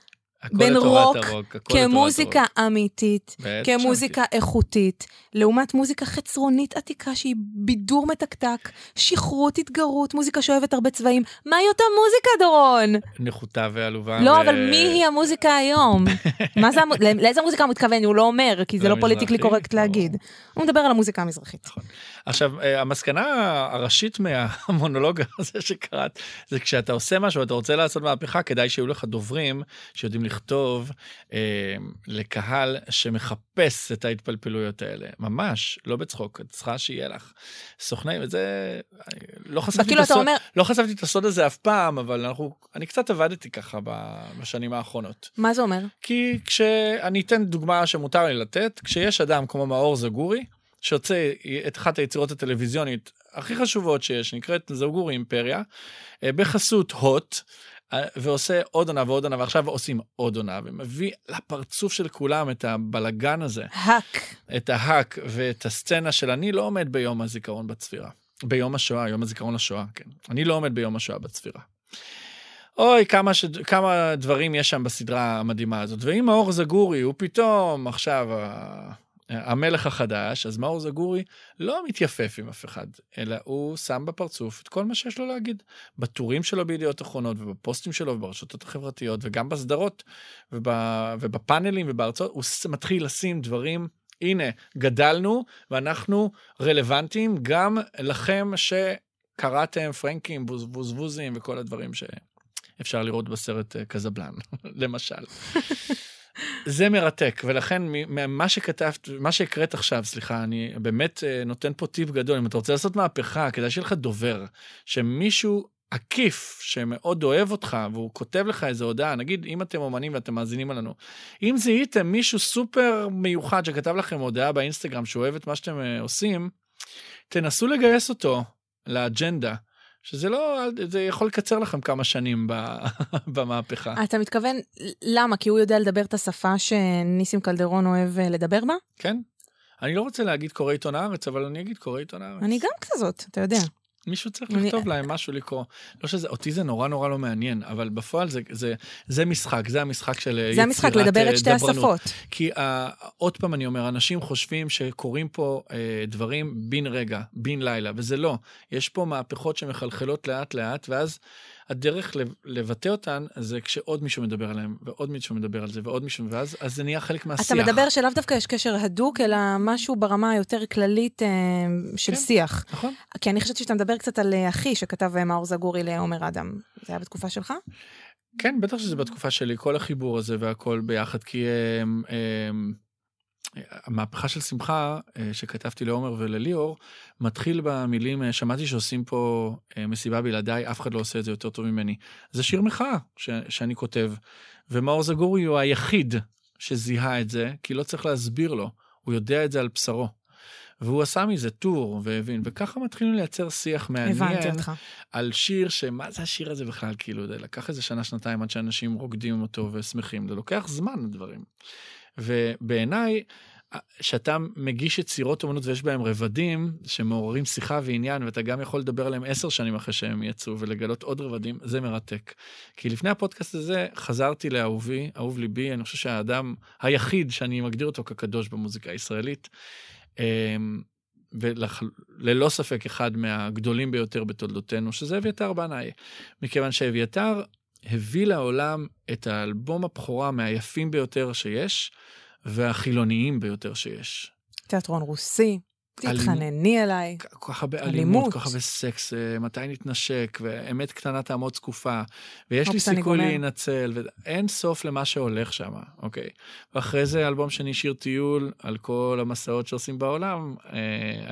בין רוק, הרוק כמוזיקה הרוק. אמיתית, כמוזיקה שמתי. איכותית, לעומת מוזיקה חצרונית עתיקה שהיא בידור מתקתק, שכרות, התגרות, מוזיקה שאוהבת הרבה צבעים. מהי אותה מוזיקה, דורון? נחותה ועלובה. לא, ו... אבל מי היא המוזיקה היום? [LAUGHS] מה זה, לאיזה מוזיקה הוא מתכוון? הוא לא אומר, כי זה לא פוליטיקלי קורקט להגיד. הוא מדבר על המוזיקה המזרחית. נכון. עכשיו, אה, המסקנה הראשית מהמונולוג [LAUGHS] הזה שקראת, זה כשאתה עושה משהו, אתה רוצה לעשות מהפכה, כדאי שיהיו לך דוברים שיודעים לכתוב אה, לקהל שמחפש את ההתפלפלויות האלה. ממש, לא בצחוק, את צריכה שיהיה לך סוכני, וזה... לא חשפתי, את הסוד, אומר... לא חשפתי את הסוד הזה אף פעם, אבל אנחנו, אני קצת עבדתי ככה בשנים האחרונות. מה זה אומר? כי כשאני אתן דוגמה שמותר לי לתת, כשיש אדם כמו מאור זגורי, שיוצא את אחת היצירות הטלוויזיונית הכי חשובות שיש, נקראת זוגורי אימפריה, אה, בחסות הוט, ועושה עוד עונה ועוד עונה, ועכשיו עושים עוד עונה, ומביא לפרצוף של כולם את הבלגן הזה. האק. את ההאק ואת הסצנה של אני לא עומד ביום הזיכרון בצפירה. ביום השואה, יום הזיכרון לשואה, כן. אני לא עומד ביום השואה בצפירה. אוי, כמה, ש... כמה דברים יש שם בסדרה המדהימה הזאת. ואם מאור זגורי הוא פתאום עכשיו המלך החדש, אז מאור זגורי לא מתייפף עם אף אחד, אלא הוא שם בפרצוף את כל מה שיש לו להגיד. בטורים שלו בידיעות אחרונות ובפוסטים שלו וברשתות החברתיות וגם בסדרות ובפאנלים ובהרצאות, הוא מתחיל לשים דברים הנה, גדלנו ואנחנו רלוונטיים גם לכם שקראתם פרנקים, בוזבוזים וכל הדברים שאפשר לראות בסרט אה, קזבלן, [LAUGHS] למשל. זה מרתק, ולכן מה שכתבת, מה שהקראת עכשיו, סליחה, אני באמת אה, נותן פה טיפ גדול. אם אתה רוצה לעשות מהפכה, כדאי שיהיה לך דובר, שמישהו עקיף שמאוד אוהב אותך, והוא כותב לך איזה הודעה, נגיד, אם אתם אומנים ואתם מאזינים לנו, אם זיהיתם מישהו סופר מיוחד שכתב לכם הודעה באינסטגרם שהוא אוהב את מה שאתם אה, עושים, תנסו לגייס אותו לאג'נדה. שזה לא, זה יכול לקצר לכם כמה שנים [LAUGHS] במהפכה. אתה מתכוון, למה? כי הוא יודע לדבר את השפה שניסים קלדרון אוהב אה, לדבר בה? כן. אני לא רוצה להגיד קורא עיתון הארץ, אבל אני אגיד קורא עיתון הארץ. אני גם כזאת, אתה יודע. מישהו צריך לכתוב להם משהו לקרוא. לא שזה, אותי זה נורא נורא לא מעניין, אבל בפועל זה, זה, זה משחק, זה המשחק של יצירת זה המשחק, לדבר את שתי דברנות. השפות. כי uh, עוד פעם אני אומר, אנשים חושבים שקורים פה uh, דברים בן רגע, בן לילה, וזה לא. יש פה מהפכות שמחלחלות לאט לאט, ואז הדרך לבטא אותן זה כשעוד מישהו מדבר עליהם, ועוד מישהו מדבר על זה, ועוד מישהו, ואז אז זה נהיה חלק מהשיח. אתה מדבר שלאו דווקא יש קשר הדוק, אלא משהו ברמה היותר כללית אה, של כן, שיח. נכון. כי אני חשבתי שאתה מדבר קצת על אה, אחי שכתב אה, מאור זגורי לעומר אדם. זה היה בתקופה שלך? כן, בטח שזה בתקופה שלי, כל החיבור הזה והכל ביחד, כי... אה, אה, המהפכה של שמחה אה, שכתבתי לעומר ולליאור מתחיל במילים אה, שמעתי שעושים פה אה, מסיבה בלעדיי אף אחד לא עושה את זה יותר טוב ממני. זה שיר מחאה ש- שאני כותב ומאור זגורי הוא היחיד שזיהה את זה כי לא צריך להסביר לו הוא יודע את זה על בשרו. והוא עשה מזה טור והבין וככה מתחילים לייצר שיח מעניין על שיר שמה זה השיר הזה בכלל כאילו זה לקח איזה שנה שנתיים עד שאנשים רוקדים אותו ושמחים זה לוקח זמן הדברים. ובעיניי, כשאתה מגיש יצירות אומנות ויש בהם רבדים שמעוררים שיחה ועניין ואתה גם יכול לדבר עליהם עשר שנים אחרי שהם יצאו ולגלות עוד רבדים זה מרתק. כי לפני הפודקאסט הזה חזרתי לאהובי אהוב ליבי אני חושב שהאדם היחיד שאני מגדיר אותו כקדוש במוזיקה הישראלית. אמ, וללא ספק אחד מהגדולים ביותר בתולדותינו שזה אביתר בנאי מכיוון שאביתר הביא לעולם את האלבום הבכורה מהיפים ביותר שיש, והחילוניים ביותר שיש. תיאטרון רוסי, תתחנני אליי. כל כך הרבה אלימות, כל כך הרבה סקס, אה, מתי נתנשק, ואמת קטנה תעמוד זקופה, ויש לי סיכוי להינצל, ואין סוף למה שהולך שם, אוקיי. ואחרי זה אלבום שני, שיר טיול, על כל המסעות שעושים בעולם, אה,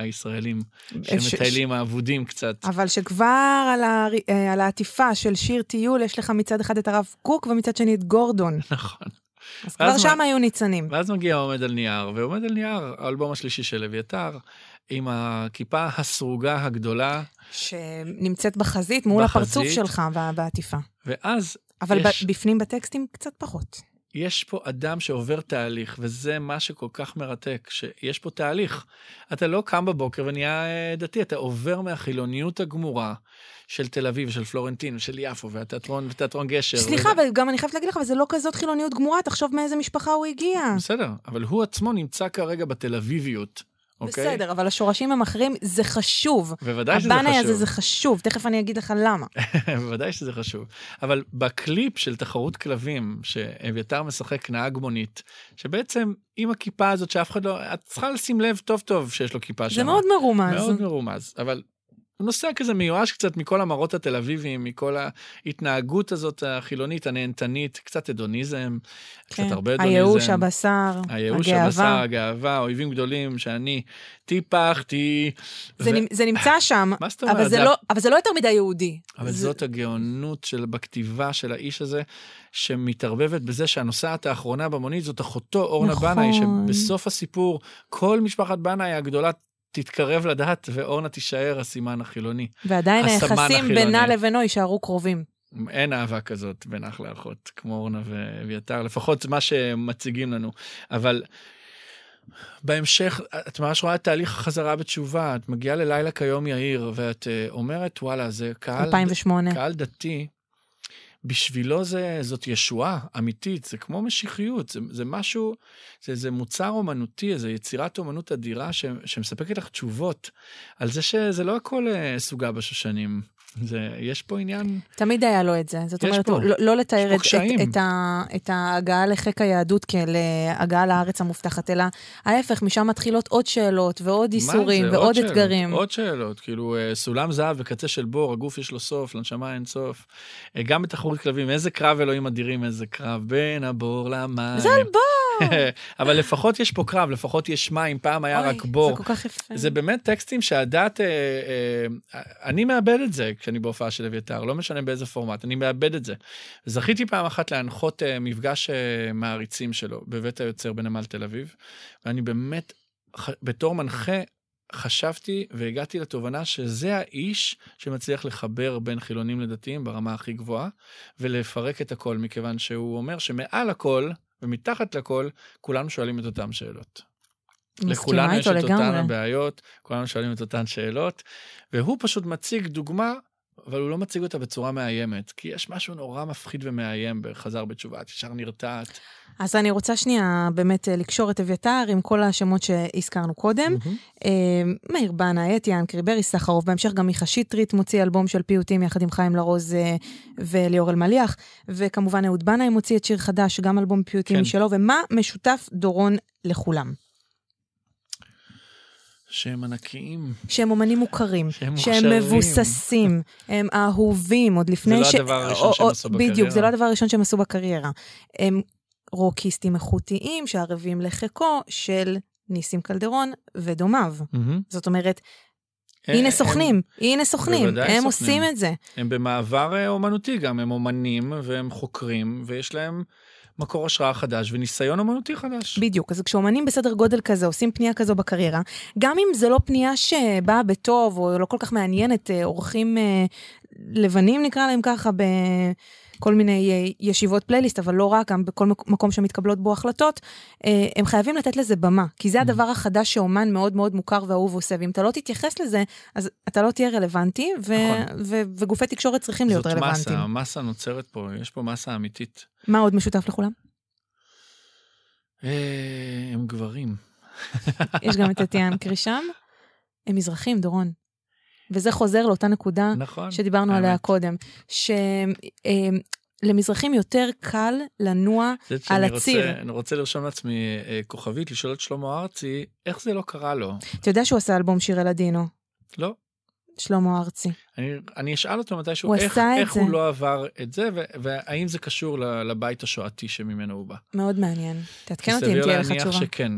הישראלים, שמטיילים האבודים קצת. אבל שכבר על, ה... אה, על העטיפה של שיר טיול, יש לך מצד אחד את הרב קוק, ומצד שני את גורדון. נכון. אז כבר שם מה... היו ניצנים. ואז מגיע עומד על נייר, ועומד על נייר, האלבום השלישי של אביתר, עם הכיפה הסרוגה הגדולה. שנמצאת בחזית, מול בחזית, הפרצוף שלך בעטיפה. ואז אבל יש... בפנים בטקסטים קצת פחות. יש פה אדם שעובר תהליך, וזה מה שכל כך מרתק, שיש פה תהליך. אתה לא קם בבוקר ונהיה אה, דתי, אתה עובר מהחילוניות הגמורה של תל אביב, של פלורנטין, של יפו, והתיאטרון, ותיאטרון גשר. סליחה, אבל גם אני חייבת להגיד לך, אבל זה לא כזאת חילוניות גמורה, תחשוב מאיזה משפחה הוא הגיע. בסדר, אבל הוא עצמו נמצא כרגע בתל אביביות. אוקיי? בסדר, אבל השורשים הם אחרים, זה חשוב. בוודאי שזה חשוב. הבנאי הזה זה חשוב, תכף אני אגיד לך למה. [LAUGHS] בוודאי שזה חשוב. אבל בקליפ של תחרות כלבים, שאביתר משחק נהג מונית, שבעצם עם הכיפה הזאת שאף אחד לא, את צריכה לשים לב טוב טוב שיש לו כיפה שם. זה מאוד מרומז. מאוד מרומז, אבל הוא נוסע כזה מיואש קצת מכל המראות התל אביביים, מכל ההתנהגות הזאת החילונית, הנהנתנית, קצת הדוניזם, כן. קצת הרבה הדוניזם. הייאוש, הבשר, הייאוש, הגאווה. הייאוש, הבשר, הגאווה, אויבים גדולים שאני טיפחתי. זה, ו... זה נמצא [LAUGHS] שם, מה זאת אומרת? אבל זה, זה... לא, אבל זה לא יותר מדי יהודי. אבל זה... זאת הגאונות של, בכתיבה של האיש הזה, שמתערבבת בזה שהנוסעת האחרונה במונית זאת אחותו אורנה נכון. בנאי, שבסוף הסיפור כל משפחת בנאי הגדולה תתקרב לדת ואורנה תישאר הסימן החילוני. ועדיין היחסים בינה לבינו יישארו קרובים. אין אהבה כזאת בין אח לאחות כמו אורנה ואביתר, לפחות מה שמציגים לנו. אבל בהמשך, את ממש רואה את תהליך החזרה בתשובה, את מגיעה ללילה כיום יאיר, ואת אה, אומרת, וואלה, זה קהל, 2008. קהל דתי, בשבילו זה, זאת ישועה אמיתית, זה כמו משיחיות, זה, זה משהו, זה איזה מוצר אומנותי, איזה יצירת אומנות אדירה ש, שמספקת לך תשובות על זה שזה לא הכל אה, סוגה בשושנים. זה, יש פה עניין, תמיד היה לו את זה. זאת אומרת, פה. לא, לא לתאר את. את, את, ה, את ההגעה לחיק היהדות כאל אה, הגעה לארץ המובטחת, אלא ההפך, משם מתחילות עוד שאלות ועוד איסורים זה? ועוד עוד שאלות, אתגרים. עוד שאלות, כאילו אה, סולם זהב וקצה של בור, הגוף יש לו סוף, לנשמה אין סוף. אה, גם בתחרות כלבים, איזה קרב אלוהים אדירים, איזה קרב בין הבור למים. זה על בור! [LAUGHS] אבל לפחות יש פה קרב, לפחות יש מים, פעם היה רק בור. זה כל כך יפה. זה באמת טקסטים שהדת, אה, אה, אני מאבד את זה כשאני בהופעה של אביתר, לא משנה באיזה פורמט, אני מאבד את זה. זכיתי פעם אחת להנחות אה, מפגש מעריצים שלו בבית היוצר בנמל תל אביב, ואני באמת, בתור מנחה, חשבתי והגעתי לתובנה שזה האיש שמצליח לחבר בין חילונים לדתיים ברמה הכי גבוהה, ולפרק את הכל, מכיוון שהוא אומר שמעל הכל ומתחת לכל, כולנו שואלים את אותן שאלות. לכולנו יש את אותן. הבעיות, כולנו שואלים את אותן שאלות, והוא פשוט מציג דוגמה, אבל הוא לא מציג אותה בצורה מאיימת, כי יש משהו נורא מפחיד ומאיים בחזר בתשובה, את ישר נרתעת. אז אני רוצה שנייה באמת אה, לקשור את אביתר עם כל השמות שהזכרנו קודם. אה, מאיר בנה, אתי אנקרי, ברי סחרוף, בהמשך גם מיכה שטרית מוציא אלבום של פיוטים יחד עם חיים לרוז אה, וליאור אלמליח, וכמובן אהוד בנאי מוציא את שיר חדש, גם אלבום פיוטים כן. משלו, ומה משותף דורון לכולם? שהם ענקיים. שהם אומנים מוכרים, שהם שהם מוכשרים. מבוססים, הם אהובים, עוד לפני לא ש... הדבר הראשון שהם עשו בדיוק, בקריירה. זה לא הדבר הראשון שהם עשו בקריירה. הם רוקיסטים איכותיים שערבים לחיקו של ניסים קלדרון ודומיו. זאת אומרת, אה, הנה סוכנים, הנה סוכנים, הם סוכנים. עושים את זה. הם במעבר אה, אומנותי גם, הם אומנים והם חוקרים, ויש להם מקור השראה חדש וניסיון אומנותי חדש. בדיוק, אז כשאומנים בסדר גודל כזה עושים פנייה כזו בקריירה, גם אם זו לא פנייה שבאה בטוב או לא כל כך מעניינת, אה, אורחים אה, לבנים נקרא להם ככה, בכל מיני אה, ישיבות פלייליסט, אבל לא רק, גם בכל מק- מקום שמתקבלות בו החלטות, אה, הם חייבים לתת לזה במה, כי זה הדבר החדש שאומן מאוד מאוד מוכר ואהוב עושה, ואם אתה לא תתייחס לזה, אז אתה לא תהיה רלוונטי, ו- נכון. ו- וגופי תקשורת צריכים להיות זאת רלוונטיים. מסה, המסה נוצרת פה, יש פה מסה אמיתית. מה עוד משותף לכולם? אה, הם גברים. יש גם את אטיאן קרישם. הם מזרחים, דורון. וזה חוזר לאותה נקודה נכון. שדיברנו עליה האמת. קודם, שלמזרחים יותר קל לנוע על שאני הציר. רוצה, אני רוצה לרשום לעצמי אה, כוכבית, לשאול את שלמה ארצי, איך זה לא קרה לו? אתה יודע שהוא עשה אלבום שיר אלאדינו, לא. שלמה ארצי. אני, אני אשאל אותו מתישהו, איך, איך זה. הוא לא עבר את זה, ו- והאם זה קשור לבית השואתי שממנו הוא בא. מאוד מעניין. תעדכן אותי אם סביר תהיה לך להניח תשובה. שכן.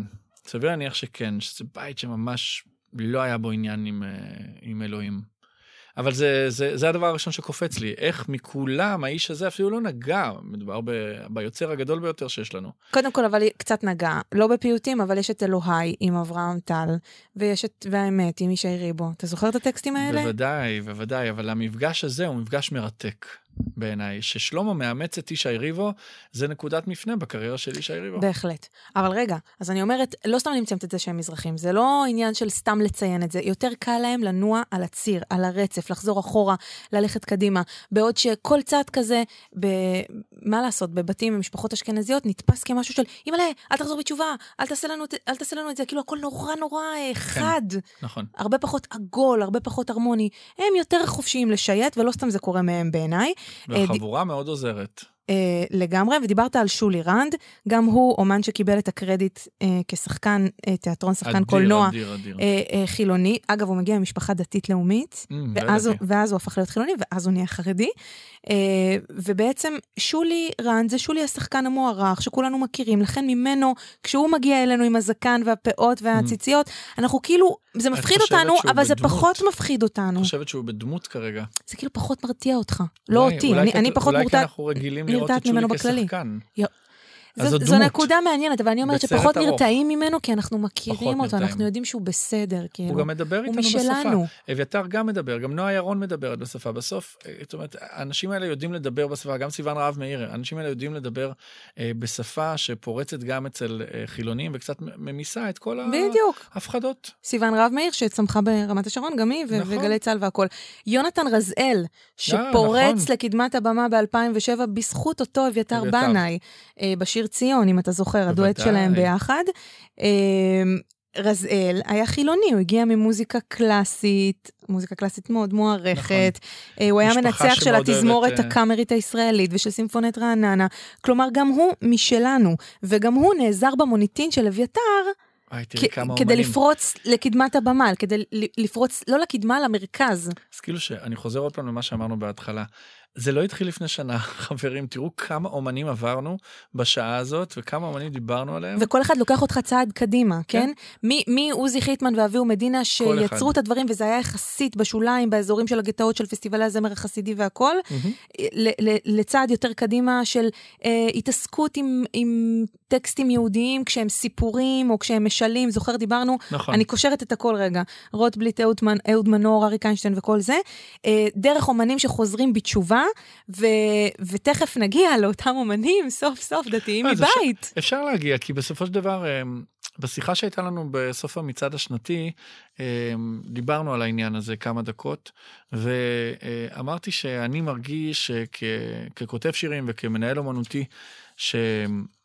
סביר להניח שכן, שזה בית שממש לא היה בו עניין עם, אה, עם אלוהים. אבל זה, זה, זה הדבר הראשון שקופץ לי, איך מכולם האיש הזה אפילו לא נגע, מדובר ב, ביוצר הגדול ביותר שיש לנו. קודם כל, אבל קצת נגעה. לא בפיוטים, אבל יש את אלוהי עם אברהם טל, ויש את והאמת עם ישי ריבו. אתה זוכר את הטקסטים האלה? בוודאי, בוודאי, אבל המפגש הזה הוא מפגש מרתק בעיניי. ששלמה מאמץ את ישי ריבו, זה נקודת מפנה בקריירה של ישי ריבו. בהחלט. אבל רגע, אז אני אומרת, לא סתם אני מציינת את זה שהם מזרחים, זה לא עניין של סתם לציין את זה, יותר קל להם לנוע על הציר, על הרצף, לחזור אחורה, ללכת קדימה, בעוד שכל צעד כזה, ב... מה לעשות, בבתים ומשפחות אשכנזיות, נתפס כמשהו של, אימא'לה, אל תחזור בתשובה, אל תעשה לנו, אל תעשה לנו את זה, כאילו הכל נורא נורא אה, חד, נכון. הרבה פחות עגול, הרבה פחות הרמוני. הם יותר חופשיים לשייט, ולא סתם זה קורה מהם בעיניי. אה, והחבורה מאוד עוזרת. אה, לגמרי, ודיברת על שולי רנד, גם הוא אומן שקיבל את הקרדיט אה, כשחקן אה, תיאטרון, שחקן אדיר, קולנוע אדיר, אדיר. אה, אה, חילוני. אגב, הוא מגיע ממשפחה דתית-לאומית, Mm, ואז, הוא- ידעתי. ואז הוא הפך להיות חילוני, ואז הוא נהיה חרדי. אה, ובעצם שולי רנד זה שולי השחקן המוערך, שכולנו מכירים, לכן ממנו, כשהוא מגיע אלינו עם הזקן והפאות והציציות, אנחנו כאילו, זה את מפחיד אותנו, אבל זה בדמות? פחות מפחיד אותנו. אני חושבת שהוא בדמות כרגע. זה כאילו פחות מרתיע אותך. לא אותי, אני, פחות אולי כי מורתעת. אנחנו רגילים לראות את שולי. כשחקן. זו, זו זו. נקודה מעניינת, אבל אני אומרת שפחות ארוך. נרתעים ממנו, כי אנחנו מכירים אותו, נרתעים. אנחנו יודעים שהוא בסדר, כאילו. הוא גם מדבר איתנו בשפה. משלנו. אביתר גם מדבר, גם נועה ירון מדברת בשפה. בסוף, אה, זאת אומרת, האנשים האלה יודעים לדבר בשפה, גם סיוון רהב מאיר, האנשים האלה יודעים לדבר אה, בשפה שפורצת גם אצל אה, חילונים וקצת ממיסה את כל בדיוק. ההפחדות. סיוון רהב מאיר, שצמחה ברמת השרון, גם היא, נכון. וגלי צה"ל והכול. יונתן רזאל, שפורץ נכון. לקדמת הבמה ב-2007 בזכות אותו אביתר אביתר. בנאי, אה, בשיר ציון, אם אתה זוכר, הדואט. שלהם ביחד. אה, רזאל היה חילוני, הוא הגיע ממוזיקה קלאסית, מוזיקה קלאסית מאוד מוערכת. נכון. הוא היה מנצח של התזמורת אוהבת... הקאמרית הישראלית ושל סימפונט רעננה. כלומר, גם הוא משלנו, וגם הוא נעזר במוניטין של אביתר. וואי, תראי כמה כדי אומנים. לפרוץ לקדמת הבמה, כדי לפרוץ, לא לקדמה, למרכז. אז כאילו שאני חוזר עוד פעם למה שאמרנו בהתחלה. זה לא התחיל לפני שנה, [LAUGHS] חברים, תראו כמה אומנים עברנו בשעה הזאת וכמה אומנים דיברנו עליהם. וכל אחד לוקח אותך צעד קדימה, כן? כן? מעוזי חיטמן ואביהו מדינה שיצרו את הדברים, וזה היה יחסית בשוליים, באזורים של הגטאות של פסטיבלי הזמר החסידי והכל, mm-hmm. לצעד יותר קדימה של אה, התעסקות עם, עם טקסטים יהודיים כשהם סיפורים או כשהם משלים, זוכר, דיברנו, נכון. אני קושרת את הכל רגע, רוטבליט, אהוד מנור, אריק איינשטיין וכל זה, אה, דרך אומנים שחוזרים בתשובה. ו, ותכף נגיע לאותם אומנים, סוף סוף דתיים מבית. אפשר, אפשר להגיע, כי בסופו של דבר, אמ, בשיחה שהייתה לנו בסוף המצעד השנתי, אמ, דיברנו על העניין הזה כמה דקות, ואמרתי שאני מרגיש ככותב שירים וכמנהל אומנותי, ש...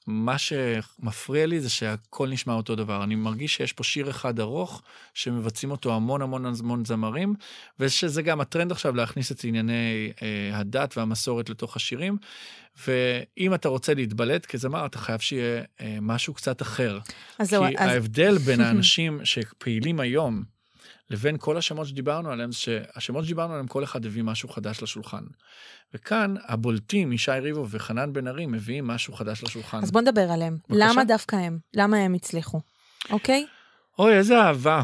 מה שמפריע לי זה שהכל נשמע אותו דבר. אני מרגיש שיש פה שיר אחד ארוך, שמבצעים אותו המון המון המון זמרים, ושזה גם הטרנד עכשיו להכניס את ענייני אה, הדת והמסורת לתוך השירים. ואם אתה רוצה להתבלט כזמר, אתה חייב שיהיה אה, משהו קצת אחר. אז כי אז... ההבדל בין [LAUGHS] האנשים שפעילים היום, לבין כל השמות שדיברנו עליהם, שהשמות שדיברנו עליהם, כל אחד הביא משהו חדש לשולחן. וכאן הבולטים, ישי ריבו וחנן בן ארי, מביאים משהו חדש לשולחן. אז בוא נדבר עליהם. בבקשה? למה דווקא הם? למה הם הצליחו? אוקיי? אוי, איזה אהבה.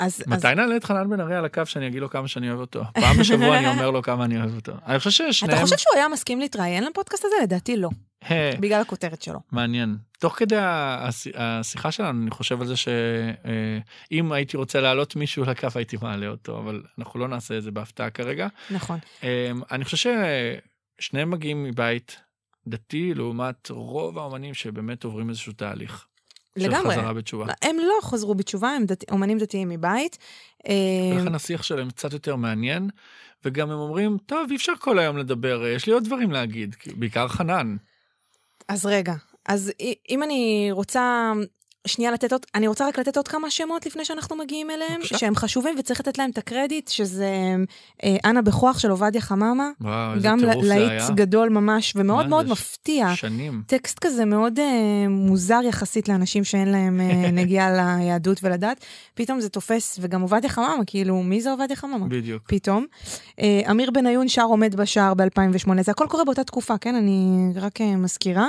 אז, מתי אז... נעלה את חנן בן ארי על הקו שאני אגיד לו כמה שאני אוהב אותו? פעם בשבוע אני אומר לו כמה אני אוהב אותו. אני חושב ששניהם... אתה חושב שהוא היה מסכים להתראיין לפודקאסט הזה? לדעתי לא. בגלל הכותרת שלו. מעניין. תוך כדי השיחה שלנו, אני חושב על זה שאם הייתי רוצה להעלות מישהו לקו, הייתי מעלה אותו, אבל אנחנו לא נעשה את זה בהפתעה כרגע. נכון. אמ, אני חושב ששניהם מגיעים מבית דתי, לעומת רוב האומנים שבאמת עוברים איזשהו תהליך. לגמרי. של חזרה בתשובה. הם לא חזרו בתשובה, הם דת... אומנים דתיים מבית. ולכן אמ, השיח שלהם קצת יותר מעניין, וגם הם אומרים, טוב, אי אפשר כל היום לדבר, יש לי עוד דברים להגיד, בעיקר חנן. אז רגע, אז אם אני רוצה שנייה לתת עוד, אני רוצה רק לתת עוד כמה שמות לפני שאנחנו מגיעים אליהם, בבקשה. שהם חשובים וצריך לתת להם את הקרדיט, שזה אה, אנה בכוח של עובדיה חממה. וואו, איזה טירוף זה היה. גם להיט גדול ממש, ומאוד מאוד ש... מפתיע. שנים. טקסט כזה מאוד אה, מוזר יחסית לאנשים שאין להם אה, [LAUGHS] נגיעה ליהדות ולדת. פתאום זה תופס, וגם עובדיה חממה, כאילו, מי זה עובדיה חממה? בדיוק. פתאום. אה, אמיר בניון שר עומד בשער ב-2008, זה הכל קורה באותה תקופה, כן? אני רק אה, מזכירה.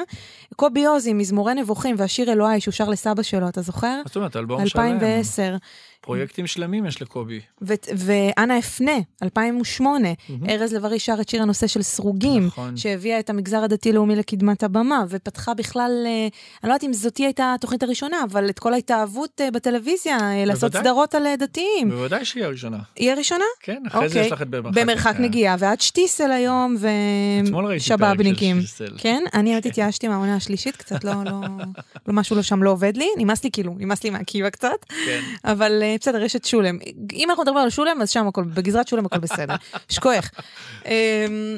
קובי עוזי, מזמורי נבוכים והשיר אלוהי, שהוא שר לסבא שלו, אתה זוכר? זאת אומרת, אלבום 2010. שלם. 2010. פרויקטים שלמים יש לקובי. ואנה אפנה, 2008, ארז לב-ארי שר את שיר הנושא של סרוגים, נכון. שהביאה את המגזר הדתי-לאומי לקדמת הבמה, ופתחה בכלל, אה, אני לא יודעת אם זאת הייתה התוכנית הראשונה, אבל את כל ההתאהבות אה, בטלוויזיה, אה. לעשות סדרות על דתיים. בוודאי שהיא הראשונה. היא הראשונה? כן, אחרי זה אוקיי. יש לך את במרחק. במרחק נגיעה, ועד שטיסל היום, ושבאבניקים. כן, אני באמת התייאשתי מהעונה השלישית קצת, לא, לא, לא משהו לא שם לא עובד לי, נמאס לי כאילו, נמאס לי מהקיבה קצת, כן. אבל בסדר, יש את שולם. אם אנחנו מדברים על שולם, אז שם הכל, בגזרת שולם הכל בסדר. [LAUGHS] שכוח. אמ,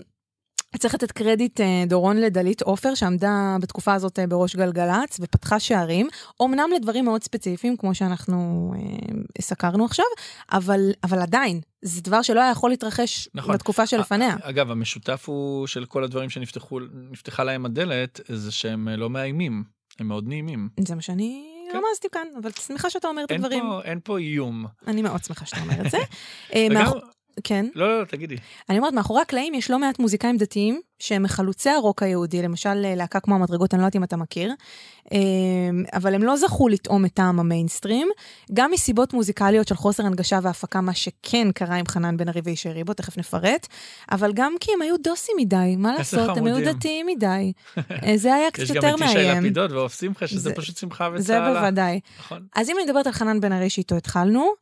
צריך לתת קרדיט אה, דורון לדלית עופר, שעמדה בתקופה הזאת אה, בראש גלגלצ ופתחה שערים, אמנם לדברים מאוד ספציפיים, כמו שאנחנו אה, סקרנו עכשיו, אבל, אבל עדיין, זה דבר שלא היה יכול להתרחש נכון. בתקופה שלפניה. אגב, המשותף הוא של כל הדברים שנפתחה להם הדלת, זה שהם לא מאיימים, הם מאוד נעימים. זה מה שאני. רמזתי כאן, אבל שמחה שאתה אומר את הדברים. אין פה איום. אני מאוד שמחה שאתה אומר את זה. [LAUGHS] אה. כן. לא, לא, לא, תגידי. אני אומרת, מאחורי הקלעים יש לא מעט מוזיקאים דתיים שהם מחלוצי הרוק היהודי, למשל אה, להקה כמו המדרגות, אני לא יודעת אם אתה מכיר, אה, אבל הם לא זכו לטעום את טעם המיינסטרים, גם מסיבות מוזיקליות של חוסר הנגשה והפקה, מה שכן קרה עם חנן בן ארי וישי ריבו, תכף נפרט, אבל גם כי הם היו דוסים מדי, מה לעשות, הם היו דתיים מדי. [LAUGHS] אה, זה היה קצת יותר מאיים. יש גם את ישי לפידות ועוף שמחה, שזה פשוט שמחה וצהלה. זה בוודאי. נכון. אז אם אני מדברת על חנן בן ארי שאיתו התחלנו,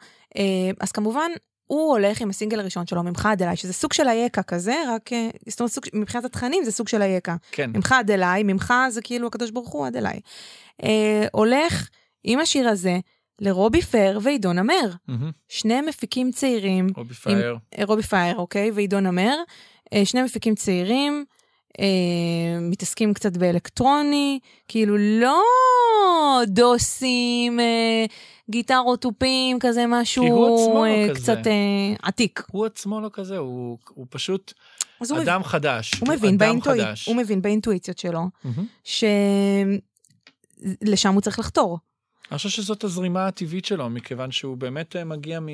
אז כמובן, הוא הולך עם הסינגל הראשון שלו, ממך עד אליי, שזה סוג של אייכה כזה, רק, אה, זאת אומרת, סוג, מבחינת התכנים זה סוג של אייכה. כן. ממך עד אליי, ממך זה כאילו הקדוש ברוך הוא עד אליי. אה, הולך עם השיר הזה לרובי פר ועידון עמר. Mm-hmm. שני מפיקים צעירים. רובי פייר. אה, רובי פייר, אוקיי, ועידון עמר. אה, שני מפיקים צעירים. אה, מתעסקים קצת באלקטרוני, כאילו לא דוסים, אה, גיטרות תופים, כזה משהו הוא אה, לא כזה. קצת אה, עתיק. הוא עצמו לא כזה, הוא, הוא פשוט מבין- אדם חדש. הוא מבין, באינטואי... חדש. הוא מבין באינטואיציות שלו. שלשם הוא צריך לחתור. אני חושב שזאת הזרימה הטבעית שלו, מכיוון שהוא באמת אה, מגיע מ...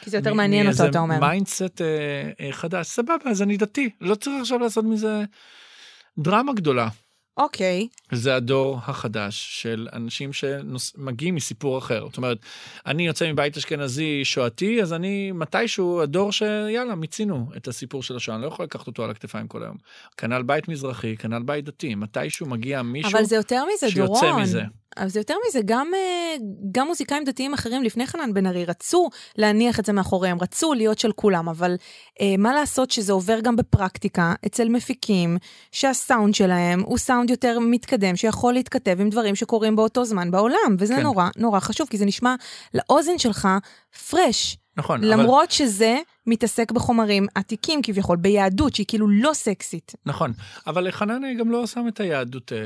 כי זה יותר מעניין אותו, אתה אומר. mindset אה, אה, חדש, סבבה, אז אני דתי, לא צריך עכשיו לעשות מזה דרמה גדולה. אוקיי, זה הדור החדש של אנשים שמגיעים מסיפור אחר. זאת אומרת, אני יוצא מבית אשכנזי שואתי, אז אני מתישהו הדור שיאללה, מיצינו את הסיפור של השואה, אני לא יכול לקחת אותו על הכתפיים כל היום. כנ"ל בית מזרחי, כנ"ל בית דתי, מתישהו מגיע מישהו אבל זה יותר מזה, שיוצא דורון. מזה. אבל זה יותר מזה, גם, אה, גם מוזיקאים דתיים אחרים לפני חנן בן ארי רצו להניח את זה מאחוריהם, רצו להיות של כולם, אבל אה, מה לעשות שזה עובר גם בפרקטיקה אצל מפיקים, שהסאונד שלהם הוא סאונד יותר מתקדם, שיכול להתכתב עם דברים שקורים באותו זמן בעולם, וזה כן. נורא נורא חשוב, כי זה נשמע לאוזן שלך פרש, נכון, אבל... למרות שזה מתעסק בחומרים עתיקים כביכול, ביהדות שהיא כאילו לא סקסית. נכון, אבל חנן גם לא שם את היהדות, אה,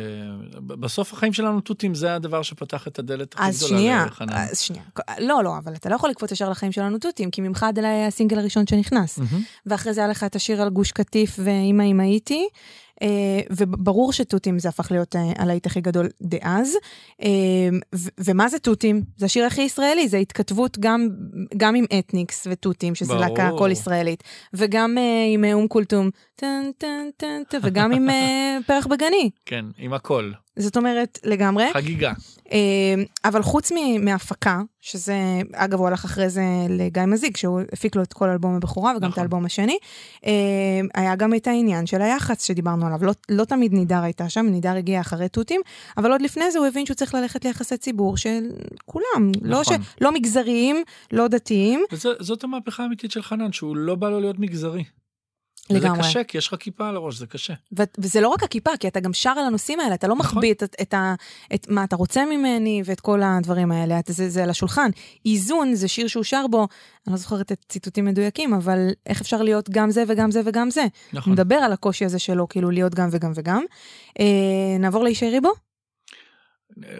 בסוף החיים שלנו תותים זה הדבר שפתח את הדלת הכי גדולה לחנן. אז שנייה. לא, לא, אבל אתה לא יכול לקפוץ ישר לחיים שלנו תותים, כי ממך עד אליי הסינגל הראשון שנכנס. ואחרי זה היה לך את השיר על גוש קטיף ואמא אמא הייתי, וברור שתותים זה הפך להיות אה, הלהיט הכי גדול דאז. אה, ומה זה תותים? זה השיר הכי ישראלי, זה התכתבות גם, גם עם אתניקס ותותים, שזה. להקה כל ישראלית, וגם אה, עם אה, אום כולתום, טן טן טן וגם עם אה, פרח בגני. כן, עם הכל, זאת אומרת, לגמרי. חגיגה. אה, אבל חוץ מהפקה, שזה, אגב, הוא הלך אחרי זה לגיא מזיג, שהוא הפיק לו את כל אלבום הבכורה וגם את נכון. האלבום השני, אה, היה גם את העניין של היח"צ שדיברנו עליו. לא, לא תמיד נידר הייתה שם, נידר הגיע אחרי תותים, אבל עוד לפני זה הוא הבין שהוא צריך ללכת ליחסי ציבור של כולם, לא, ש, נכון. לא מגזריים, לא דתיים. וזאת המהפכה האמיתית של חנן, שהוא לא בא לו להיות מגזרי. לגמרי. זה קשה, כי יש לך כיפה על הראש, זה קשה. ו- וזה לא רק הכיפה, כי אתה גם שר על הנושאים האלה, אתה לא נכון. מחביא את, את, את, את מה אתה רוצה ממני ואת כל הדברים האלה, אתה, זה, זה על השולחן. איזון זה שיר שהוא שר בו, אני לא זוכרת את ציטוטים מדויקים, אבל איך אפשר להיות גם זה וגם זה וגם זה. הוא נכון. מדבר על הקושי הזה שלו, כאילו להיות גם וגם וגם. אה, נעבור לישי ריבו?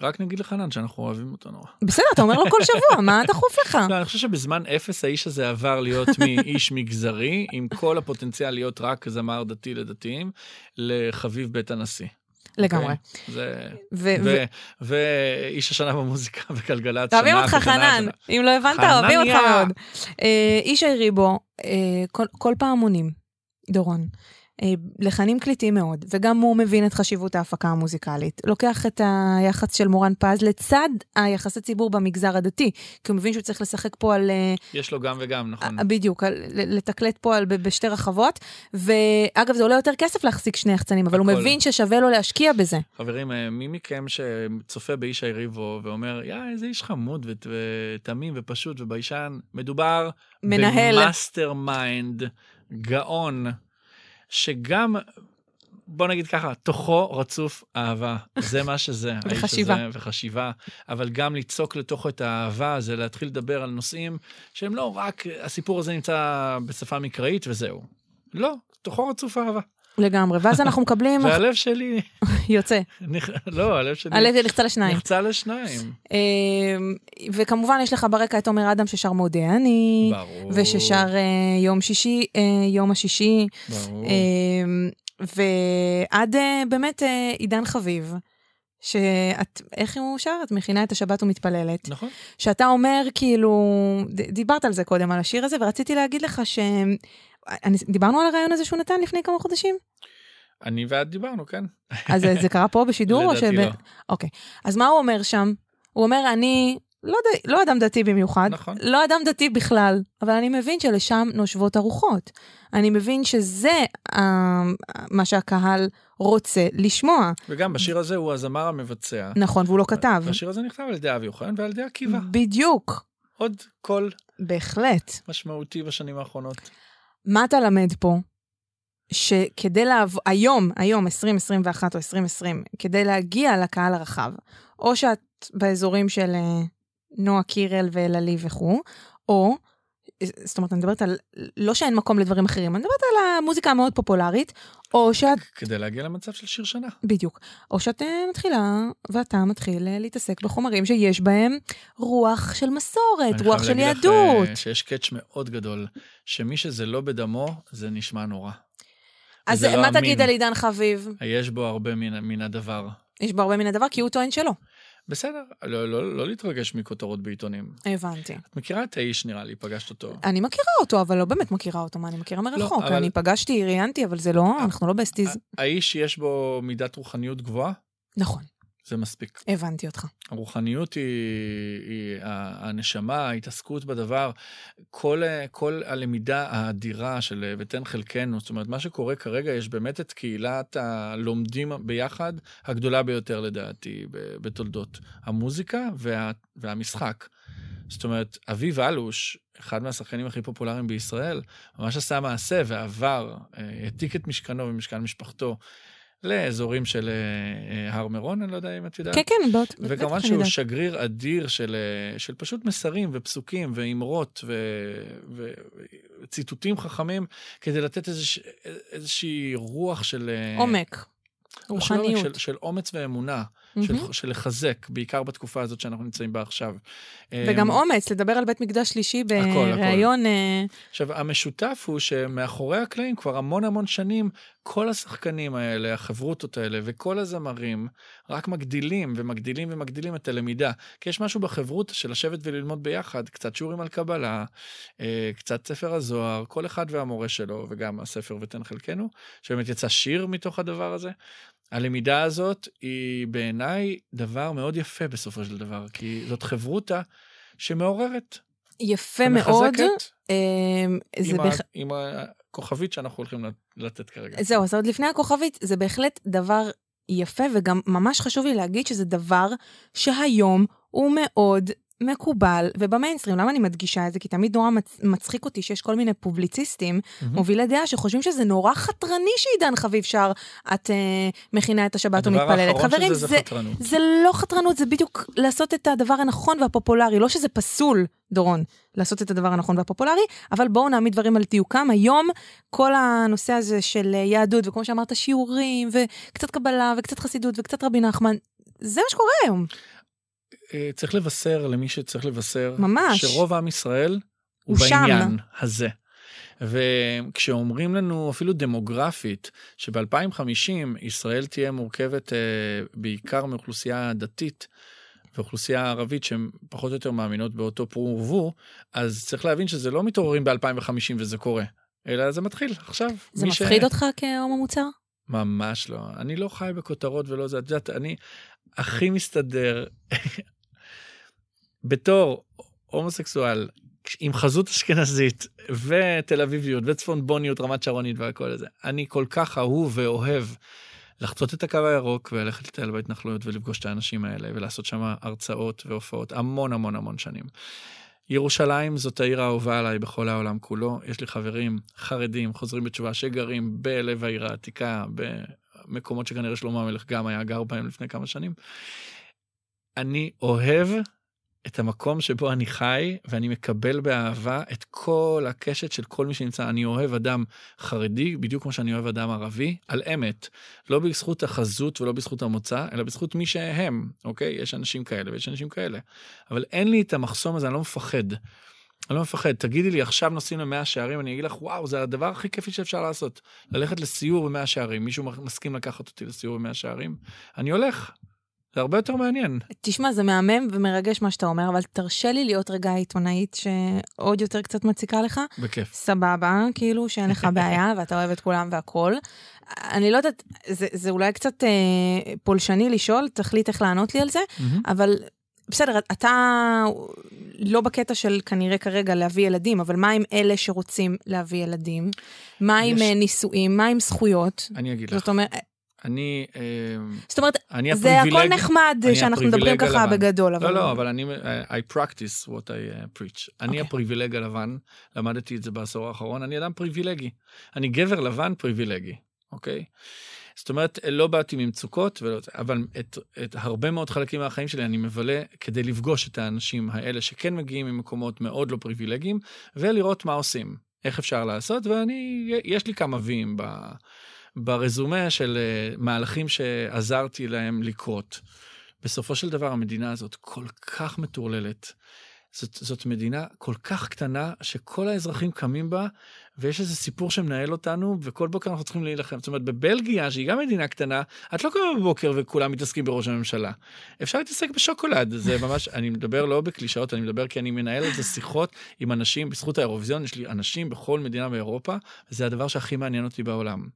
רק נגיד לחנן שאנחנו אוהבים אותו נורא. בסדר, אתה אומר לו כל שבוע, מה [LAUGHS] דחוף לך? לא, אני חושב שבזמן אפס האיש הזה עבר להיות מאיש מגזרי, עם כל הפוטנציאל להיות רק זמר דתי לדתיים, לחביב בית הנשיא. לגמרי. אוקיי? ואיש השנה במוזיקה [LAUGHS] אוהבים שנה אותך, ושנה חנן. אם לא הבנת. אוהבים אותך מאוד. אה, ישי ריבו, אה, כל- כל פעם עונים, דורון. אה, לחנים קליטים מאוד, וגם הוא מבין את חשיבות ההפקה המוזיקלית. לוקח את היח"צ של מורן פז לצד היחסי ציבור במגזר הדתי, כי הוא מבין שהוא צריך לשחק פה על... אה, יש לו גם וגם, נכון. אה, בדיוק, על- לתקלט פה על, בשתי רחבות, ואגב, זה עולה יותר כסף להחזיק שני יחצנים, אבל הוא הכל. מבין ששווה לו להשקיע בזה. חברים, מי מכם שצופה באיש היריבו ואומר, יא, איזה איש חמוד ות- ותמים ופשוט וביישן, מדובר מנהל. ב mastermind, גאון, שגם, בוא נגיד ככה, תוכו רצוף אהבה. זה מה שזה. [LAUGHS] וחשיבה. הזה, וחשיבה. אבל גם ליצוק לתוכו את האהבה, זה להתחיל לדבר על נושאים שהם לא רק, הסיפור הזה נמצא בשפה מקראית וזהו. לא, תוכו רצוף אהבה. לגמרי, ואז אנחנו מקבלים... [LAUGHS] והלב שלי, [LAUGHS] יוצא. לא, הלב שלי הלב נחצה לשניים. נחצה לשניים. אמ, וכמובן יש לך ברקע את עומר אדם ששר מודה אני, ברור. וששר אה, יום שישי, אה, יום השישי, ברור. אמ, ועד אה, באמת עידן חביב. שאת, איך הוא שר? את מכינה את השבת ומתפללת. נכון. שאתה אומר, כאילו, דיברת על זה קודם, על השיר הזה, ורציתי להגיד לך ש... אני, דיברנו על הרעיון הזה שהוא נתן לפני כמה חודשים? אני ואת דיברנו, כן? אז זה, זה קרה פה [LAUGHS] בשידור? לדעתי שב- לא. אוקיי. אז מה הוא אומר שם? הוא אומר, אני לא, ד... לא אדם דתי במיוחד, נכון. לא אדם דתי בכלל, אבל אני מבין שלשם נושבות הרוחות. אני מבין שזה uh, מה שהקהל רוצה לשמוע. וגם בשיר הזה הוא הזמר המבצע. נכון, והוא לא כתב. והשיר הזה נכתב על ידי אבי אוחנה ועל ידי עקיבא. בדיוק, עוד קול בהחלט. משמעותי בשנים האחרונות. מה אתה למד פה? שכדי לעבור, היום, היום, 2021 או 2020, כדי להגיע לקהל הרחב, או שאת באזורים של אה, נועה קירל ואלעלי וכו', או זאת אומרת, אני מדברת על, לא שאין מקום לדברים אחרים, אני מדברת על המוזיקה המאוד פופולרית, או שאת, כדי להגיע למצב של שיר שנה. בדיוק, או שאת אה, מתחילה, ואתה מתחיל אה, להתעסק בחומרים שיש בהם רוח של מסורת, אני רוח חייב של להגיד לך, יהדות. אה, שיש קאץ' מאוד גדול, שמי שזה לא בדמו, זה נשמע נורא. אז לא מה אמין. תגיד על עידן חביב? יש בו הרבה מן, מן הדבר. יש בו הרבה מן הדבר, כי הוא טוען שלא. בסדר, לא, לא, לא להתרגש מכותרות בעיתונים. הבנתי. את מכירה את האיש, נראה לי, פגשת אותו. אני מכירה אותו, אבל לא באמת מכירה אותו, מה, אני מכירה מרחוק. אבל- אני פגשתי, ראיינתי, אבל זה לא, אנחנו לא בסטיז. האיש יש בו מידת רוחניות גבוהה, נכון, זה מספיק. הבנתי אותך. הרוחניות היא, היא הנשמה, ההתעסקות בדבר, כל, כל הלמידה האדירה של ותן חלקנו, זאת אומרת, מה שקורה כרגע, יש באמת את קהילת הלומדים ביחד הגדולה ביותר לדעתי בתולדות המוזיקה וה, והמשחק. זאת אומרת, אביב אלוש, אחד מהשחקנים הכי פופולריים בישראל, ממש עשה מעשה ועבר, אה, העתיק את משכנו ומשכן משפחתו לאזורים של אה, הר מירון, אני לא יודע אם את יודעת. כן, כן, בוא, וכמובן שהוא יודעת. שגריר אדיר של, אה, של פשוט מסרים ופסוקים ואמרות ו- וציטוטים חכמים כדי לתת איזוש, איזושהי רוח של... אה, עומק, לא של עומק, רוחניות. של, של אומץ ואמונה, מהמם. של, של לחזק, בעיקר בתקופה הזאת שאנחנו נמצאים בה עכשיו. וגם אה, אומץ, לדבר על בית מקדש שלישי. בריאיון... אה, עכשיו, המשותף הוא שמאחורי הקלעים כבר המון המון שנים, כל השחקנים האלה, החברותות האלה וכל הזמרים רק מגדילים ומגדילים ומגדילים את הלמידה. כי יש משהו בחברות של לשבת וללמוד ביחד, קצת שיעורים על קבלה, אה, קצת ספר הזוהר, כל אחד והמורה שלו, וגם הספר ותן חלקנו, שבאמת יצא שיר מתוך הדבר הזה. הלמידה הזאת היא בעיניי דבר מאוד יפה בסופו של דבר, כי זאת חברותה שמעוררת, יפה מאוד. זה עם. עם הכוכבית שאנחנו הולכים לתת כרגע. זהו, אז עוד לפני הכוכבית, זה בהחלט דבר יפה, וגם ממש חשוב לי להגיד שזה דבר שהיום הוא מאוד מקובל, ובמיינסטרים, למה אני מדגישה את זה? כי תמיד נורא מצ- מצחיק אותי שיש כל מיני פובליציסטים, מהמם. מובילי דעה, שחושבים שזה נורא חתרני שעידן חביב שר, את אה, מכינה את השבת ומתפללת. חברים, שזה זה, זה. זה לא חתרנות, זה בדיוק לעשות את הדבר הנכון והפופולרי. לא שזה פסול, דורון, לעשות את הדבר הנכון והפופולרי, אבל בואו נעמיד דברים על דיוקם. היום, כל הנושא הזה של אה, יהדות, וכמו שאמרת, שיעורים, וקצת קבלה, וקצת חסידות, וקצת רבי נחמן, זה מה שקורה היום. אה, צריך לבשר למי שצריך לבשר, ממש. שרוב עם ישראל הוא הוא שם. בעניין הזה. וכשאומרים לנו אפילו דמוגרפית, שב-2050 ישראל תהיה מורכבת אה, בעיקר מאוכלוסייה דתית, ואוכלוסייה ערבית שהן פחות או יותר מאמינות באותו פרו ורבו, אז צריך להבין שזה לא מתעוררים ב-2050 וזה קורה, אלא זה מתחיל עכשיו. זה מפחיד אותך כהומו מוצר? ממש לא. אני לא חי בכותרות ולא זה. את יודעת, אני הכי מסתדר [LAUGHS] בתור הומוסקסואל עם חזות אשכנזית ותל אביביות וצפונבוניות, רמת שרונית והכל הזה. אני כל כך אהוב ואוהב לחצות את הקו הירוק וללכת לטייל בהתנחלויות ולפגוש את האנשים האלה ולעשות שם הרצאות והופעות המון המון המון שנים. ירושלים זאת העיר האהובה עליי בכל העולם כולו. יש לי חברים חרדים, חוזרים בתשובה, שגרים בלב העיר העתיקה, במקומות שכנראה שלמה המלך גם היה גר בהם לפני כמה שנים. אני אוהב את המקום שבו אני חי, ואני מקבל באהבה את כל הקשת של כל מי שנמצא. אני אוהב אדם חרדי, בדיוק כמו שאני אוהב אדם ערבי, על אמת. לא בזכות החזות ולא בזכות המוצא, אלא בזכות מי שהם, אוקיי? יש אנשים כאלה ויש אנשים כאלה. אבל אין לי את המחסום הזה, אני לא מפחד. אני לא מפחד. תגידי לי, עכשיו נוסעים למאה שערים, אני אגיד לך, וואו, זה הדבר הכי כיפי שאפשר לעשות. ללכת לסיור במאה שערים. מישהו מסכים לקחת אותי לסיור במאה שערים? אני הולך. זה הרבה יותר מעניין. תשמע, זה מהמם ומרגש מה שאתה אומר, אבל תרשה לי להיות רגע עיתונאית שעוד יותר קצת מציקה לך. בכיף. סבבה, כאילו שאין לך בעיה [LAUGHS] ואתה אוהב את כולם והכול. אני לא יודעת, זה, זה אולי קצת אה, פולשני לשאול, תחליט איך לענות לי על זה, מהמם. אבל בסדר, אתה לא בקטע של כנראה כרגע להביא ילדים, אבל מה עם אלה שרוצים להביא ילדים? מה עם יש- אה, נישואים? מה עם זכויות? אני אגיד לך. זאת אומרת, אני, אה, זאת אומרת, אני זה הכל. נחמד שאנחנו מדברים ככה הלבן. בגדול, אבל... לא, לא, אבל אני, I practice what I uh, preach. אני אוקיי. הפריבילג הלבן, למדתי את זה בעשור האחרון, אני אדם פריבילגי. אני גבר לבן פריבילגי, אוקיי? זאת אומרת, לא באתי ממצוקות, ולא, אבל את, את הרבה מאוד חלקים מהחיים שלי אני מבלה כדי לפגוש את האנשים האלה שכן מגיעים ממקומות מאוד לא פריבילגיים, ולראות מה עושים, איך אפשר לעשות, ואני, יש לי כמה ויים ב, ברזומה של אה, מהלכים שעזרתי להם לקרות. בסופו של דבר המדינה הזאת כל כך מטורללת. זאת, זאת מדינה כל כך קטנה, שכל האזרחים קמים בה, ויש איזה סיפור שמנהל אותנו, וכל בוקר אנחנו צריכים להילחם. זאת אומרת, בבלגיה, שהיא גם מדינה קטנה, את לא קמה בבוקר וכולם מתעסקים בראש הממשלה. אפשר להתעסק בשוקולד, זה ממש, [LAUGHS] אני מדבר לא בקלישאות, אני מדבר כי אני מנהל את זה שיחות עם אנשים, בזכות האירוויזיון, יש לי אנשים בכל מדינה באירופה, וזה הדבר שהכי מעניין אותי בעולם.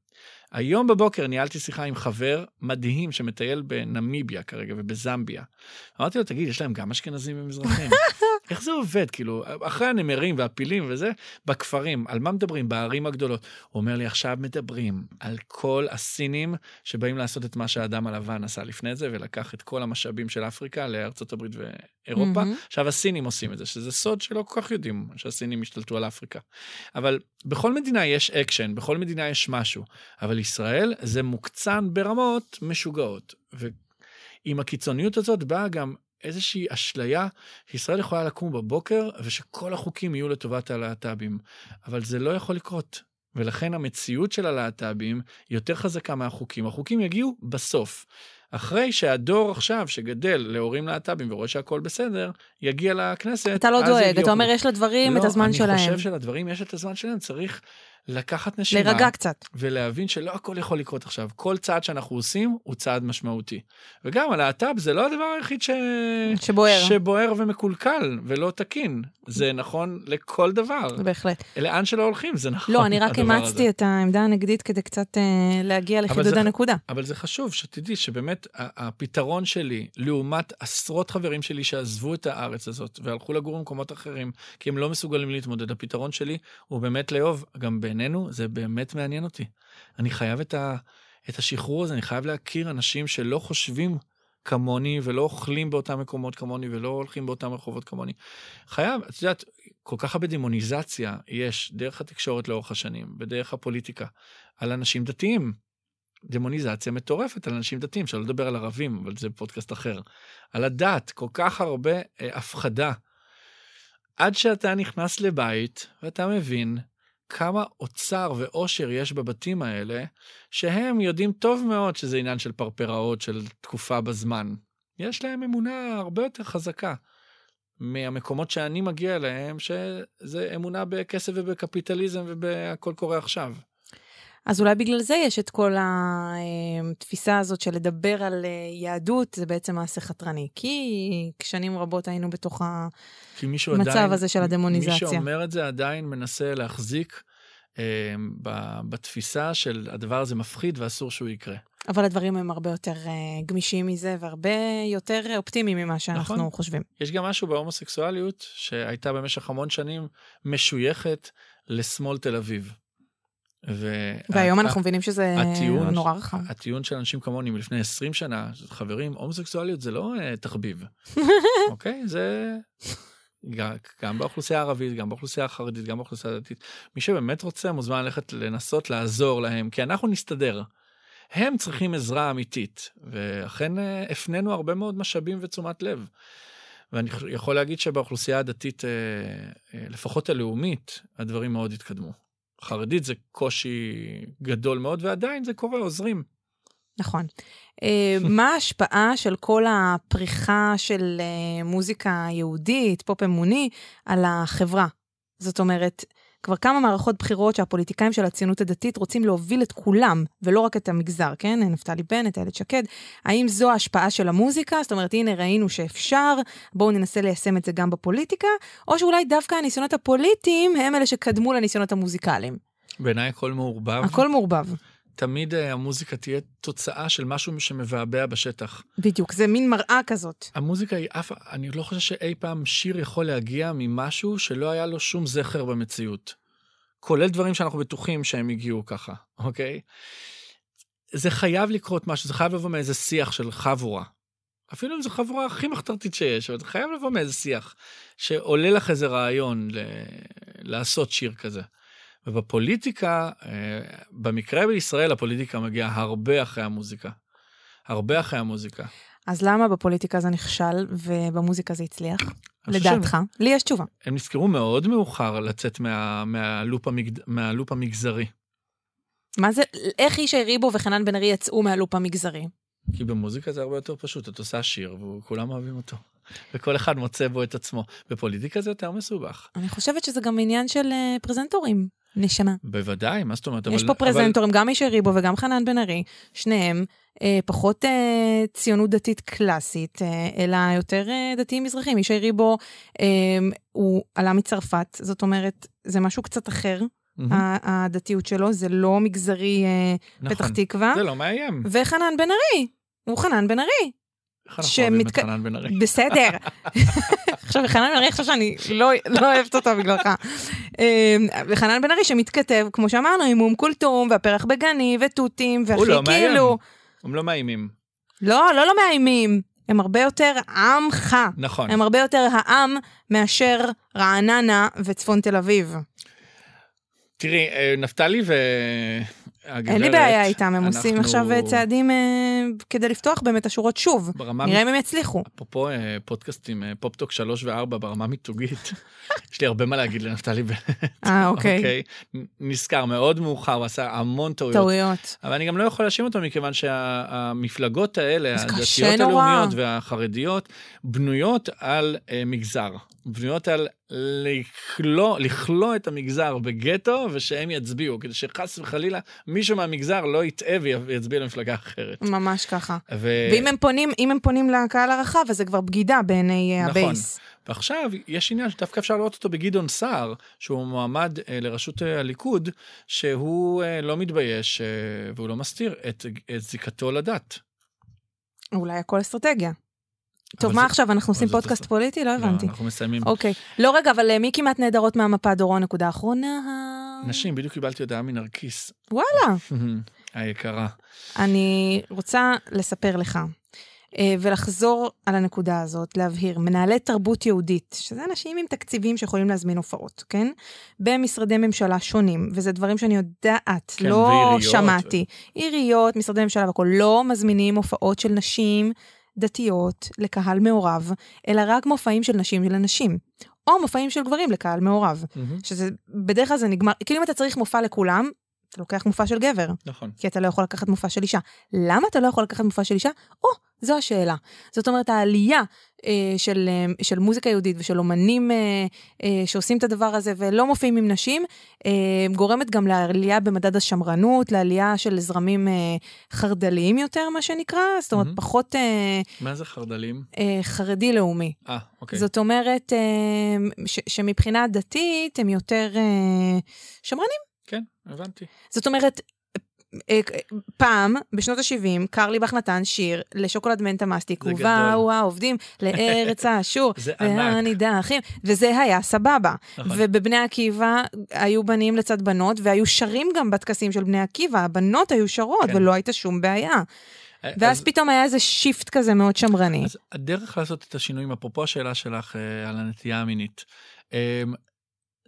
היום בבוקר ניהלתי שיחה עם חבר מדהים שמטייל בנמיביה כרגע ובזמביה. אמרתי לו, תגיד, יש להם גם אשכנזים ומזרחים? [LAUGHS] איך זה עובד? כאילו, אחרי הנמרים והפילים וזה, בכפרים, על מה מדברים? בערים הגדולות. הוא אומר לי, עכשיו מדברים על כל הסינים שבאים לעשות את מה שהאדם הלבן עשה לפני זה, ולקח את כל המשאבים של אפריקה לארצות הברית ואירופה. Mm-hmm. עכשיו הסינים עושים את זה, שזה סוד שלא כל כך יודעים שהסינים השתלטו על אפריקה. אבל בכל מדינה יש אקשן, בכל מדינה יש משהו. אבל ישראל זה מוקצן ברמות משוגעות. ועם הקיצוניות הזאת באה גם איזושהי אשליה שישראל יכולה לקום בבוקר ושכל החוקים יהיו לטובת הלהט"בים. אבל זה לא יכול לקרות. ולכן המציאות של הלהט"בים יותר חזקה מהחוקים. החוקים יגיעו בסוף. אחרי שהדור עכשיו שגדל להורים להט"בים ורואה שהכל בסדר, יגיע לכנסת. אתה לא דואג, אתה אומר יש לדברים לא, את הזמן שלהם. לא, אני חושב שלדברים יש את הזמן שלהם, צריך לקחת נשימה. להירגע קצת. ולהבין שלא הכל יכול לקרות עכשיו. כל צעד שאנחנו עושים הוא צעד משמעותי. וגם הלהט"ב זה לא הדבר היחיד ש... שבוער. שבוער ומקולקל ולא תקין. זה נכון לכל דבר. בהחלט. לאן שלא הולכים זה נכון. לא, אני רק אימצתי את העמדה הנגדית כדי קצת אה, להגיע לחידוד הנקודה. אבל זה חשוב שתדעי שבאמת הפתרון שלי, לעומת עשרות חברים שלי שעזבו את הארץ הזאת והלכו לגור במקומות אחרים, כי הם לא מסוגלים להתמודד, הפתרון שלי הוא באמת לאהוב, גם בינינו, זה באמת מעניין אותי. אני חייב את, ה, את השחרור הזה, אני חייב להכיר אנשים שלא חושבים כמוני ולא אוכלים באותם מקומות כמוני ולא הולכים באותם רחובות כמוני. חייב, את יודעת, כל כך הרבה דמוניזציה יש דרך התקשורת לאורך השנים, בדרך הפוליטיקה, על אנשים דתיים. דמוניזציה מטורפת על אנשים דתיים, שלא לדבר על ערבים, אבל זה פודקאסט אחר. על הדת, כל כך הרבה אה, הפחדה. עד שאתה נכנס לבית ואתה מבין כמה אוצר ואושר יש בבתים האלה, שהם יודעים טוב מאוד שזה עניין של פרפראות של תקופה בזמן. יש להם אמונה הרבה יותר חזקה מהמקומות שאני מגיע אליהם, שזה אמונה בכסף ובקפיטליזם ובהכל קורה עכשיו. אז אולי בגלל זה יש את כל התפיסה הזאת של לדבר על אה, יהדות, זה בעצם מעשה חתרני. כי שנים רבות היינו בתוך המצב עדיין, הזה של הדמוניזציה. מי שאומר את זה עדיין מנסה להחזיק אה, בתפיסה של הדבר הזה מפחיד ואסור שהוא יקרה. אבל הדברים הם הרבה יותר uh, גמישים מזה והרבה יותר אופטימיים ממה שאנחנו נכון. חושבים. יש גם משהו בהומוסקסואליות שהייתה במשך המון שנים משויכת לשמאל תל אביב. והיום וה... אנחנו מבינים שזה הטיעון, נורא רחב. הטיעון של אנשים כמוני מלפני 20 שנה, חברים, הומוסקסואליות זה לא uh, תחביב, [LAUGHS] אוקיי? זה גם באוכלוסייה הערבית, גם באוכלוסייה החרדית, גם באוכלוסייה הדתית. מי שבאמת רוצה מוזמן ללכת לנסות לעזור להם, כי אנחנו נסתדר. הם צריכים עזרה אמיתית, ואכן אה, הפנינו הרבה מאוד משאבים ותשומת לב. ואני יכול להגיד שבאוכלוסייה הדתית, לפחות הלאומית, הדברים מאוד התקדמו. חרדית זה קושי גדול מאוד, ועדיין זה קורה, עוזרים. נכון. אה, [LAUGHS] מה ההשפעה של כל הפריחה של אה, מוזיקה יהודית, פופ אמוני, על החברה? זאת אומרת, כבר כמה מערכות בחירות שהפוליטיקאים של הציונות הדתית רוצים להוביל את כולם, ולא רק את המגזר, כן? נפתלי בנט, איילת שקד. האם זו ההשפעה של המוזיקה? זאת אומרת, הנה ראינו שאפשר, בואו ננסה ליישם את זה גם בפוליטיקה, או שאולי דווקא הניסיונות הפוליטיים הם אלה שקדמו לניסיונות המוזיקליים. בעיניי הכל מעורבב. הכל מעורבב. תמיד uh, המוזיקה תהיה תוצאה של משהו שמבעבע בשטח. בדיוק, זה מין מראה כזאת. המוזיקה היא אף, אני לא חושב שאי פעם שיר יכול להגיע ממשהו שלא היה לו שום זכר במציאות. כולל דברים שאנחנו בטוחים שהם הגיעו ככה, אוקיי? זה חייב לקרות משהו, זה חייב לבוא מאיזה שיח של חבורה. אפילו אם זו חבורה הכי מחתרתית שיש, אבל זה חייב לבוא מאיזה שיח שעולה לך איזה רעיון ל... לעשות שיר כזה. ובפוליטיקה, אה, במקרה בישראל, הפוליטיקה מגיעה הרבה אחרי המוזיקה. הרבה אחרי המוזיקה. אז למה בפוליטיקה זה נכשל ובמוזיקה זה הצליח? לדעתך. לי יש תשובה. הם נזכרו מאוד מאוחר לצאת מה, מהלופ, המגד... מהלופ המגזרי. מה זה, איך ישי ריבו וחנן בן ארי יצאו מהלופ המגזרי? כי במוזיקה זה הרבה יותר פשוט, את עושה שיר וכולם אוהבים אותו. וכל אחד מוצא בו את עצמו. בפוליטיקה זה יותר מסובך. אני חושבת שזה גם עניין של אה, פרזנטורים, נשמה. בוודאי, מה זאת אומרת? יש אבל- פה פרזנטורים, גם ישי ריבו וגם חנן בן ארי, שניהם אה, פחות אה, ציונות דתית קלאסית, אה, אלא יותר אה, דתיים מזרחים. ישי ריבו, אה, הוא עלה מצרפת, זאת אומרת, זה משהו קצת אחר, ה- הדתיות שלו, זה לא מגזרי אה, נכון. פתח תקווה. זה לא מאיים. וחנן בן ארי, הוא חנן בן ארי. איך אנחנו אוהבים את חנן בן ארי? בסדר. [LAUGHS] עכשיו, חנן בן ארי, עכשיו שאני לא, לא אוהבת אותו בגללך. אמ, וחנן בן ארי שמתכתב, כמו שאמרנו, עם אום כולתום, והפרח בגני, ותותים, והכי לא מאיים. כאילו... הם לא מאיימים. לא, לא, לא מאיימים. הם הרבה יותר עמך. נכון. הם הרבה יותר העם מאשר רעננה וצפון תל אביב. תראי, אה, נפתלי והגברת... אין לי בעיה איתם, הם עושים אנחנו- עכשיו אה, צעדים אה, כדי לפתוח באמת השורות שוב. נראה אם הם יצליחו. אפרופו אה, פודקאסטים, אה, פופטוק 3 ו-4 ברמה מיתוגית, [LAUGHS] יש לי הרבה מה להגיד לנפתלי בנט. אה, אוקיי. אוקיי? נזכר מאוד מאוחר, הוא עשה המון טעויות. טעויות. אבל אני גם לא יכול להאשים אותו מכיוון שהמפלגות האלה, זה הדתיות. הלאומיות והחרדיות, בנויות על אה, מגזר. בנויות על לכלוא, לכלוא את המגזר בגטו ושהם יצביעו, כדי שחס וחלילה מישהו מהמגזר לא יטעה ויצביע למפלגה אחרת. ממש ככה. ו... ואם הם פונים, הם פונים לקהל הרחב, אז זה כבר בגידה בעיני אה, נכון. הבייס. ועכשיו יש עניין שדווקא אפשר לראות אותו בגדעון סער, שהוא מועמד אה, לראשות אה, הליכוד, שהוא אה, לא מתבייש אה, והוא לא מסתיר את, את זיקתו לדת. אולי הכל אסטרטגיה. טוב, מה זה- עכשיו, אנחנו עושים פודקאסט אסט- פוליטי? לא הבנתי. לא, אנחנו מסיימים. אוקיי. לא, רגע, אבל אה, מי כמעט נהדרות מהמפה, דורון, נקודה אחרונה? נשים, בדיוק קיבלתי הודעה מנרקיס, וואלה. [LAUGHS] היקרה. אני רוצה לספר לך. אה, ולחזור על הנקודה הזאת, להבהיר, מנהלי תרבות יהודית, שזה אנשים עם תקציבים שיכולים להזמין הופעות, כן? במשרדי ממשלה שונים, וזה דברים שאני יודעת, כן, לא ועיריות. שמעתי. עיריות, משרדי ממשלה והכול, לא מזמינים הופעות של נשים דתיות לקהל מעורב, אלא רק מופעים של נשים לנשים. או מופעים של גברים לקהל מעורב. שזה, בדרך כלל זה נגמר, כאילו אם אתה צריך מופע לכולם, אתה לוקח מופע של גבר. נכון. כי אתה לא יכול לקחת מופע של אישה. למה אתה לא יכול לקחת מופע של אישה? או, זו השאלה. זאת אומרת, העלייה אה, של, אה, של מוזיקה יהודית ושל אומנים אה, אה, שעושים את הדבר הזה ולא מופיעים עם נשים, אה, גורמת גם לעלייה במדד השמרנות, לעלייה של זרמים אה, חרד"ליים יותר, מה שנקרא, זאת אומרת, מהמם. פחות אה, מה זה חרד"לים? אה, חרדי-לאומי. אה, אוקיי. זאת אומרת, אה, ש, שמבחינה דתית הם יותר אה, שמרנים. כן, הבנתי. זאת אומרת, אה, פעם, בשנות ה-70, קרליבך נתן שיר לשוקולד מנטה מסטיק, זה ובאו העובדים לארץ האשור, [LAUGHS] זה. והנידחים, וזה היה סבבה. נכון. ובבני עקיבא היו בנים לצד בנות, והיו שרים גם בטקסים של בני עקיבא, הבנות היו שרות, כן. ולא הייתה שום בעיה. אז- ואז פתאום היה איזה שיפט כזה מאוד שמרני. אז הדרך לעשות את השינויים, אפרופו השאלה שלך אה, על הנטייה המינית, אה,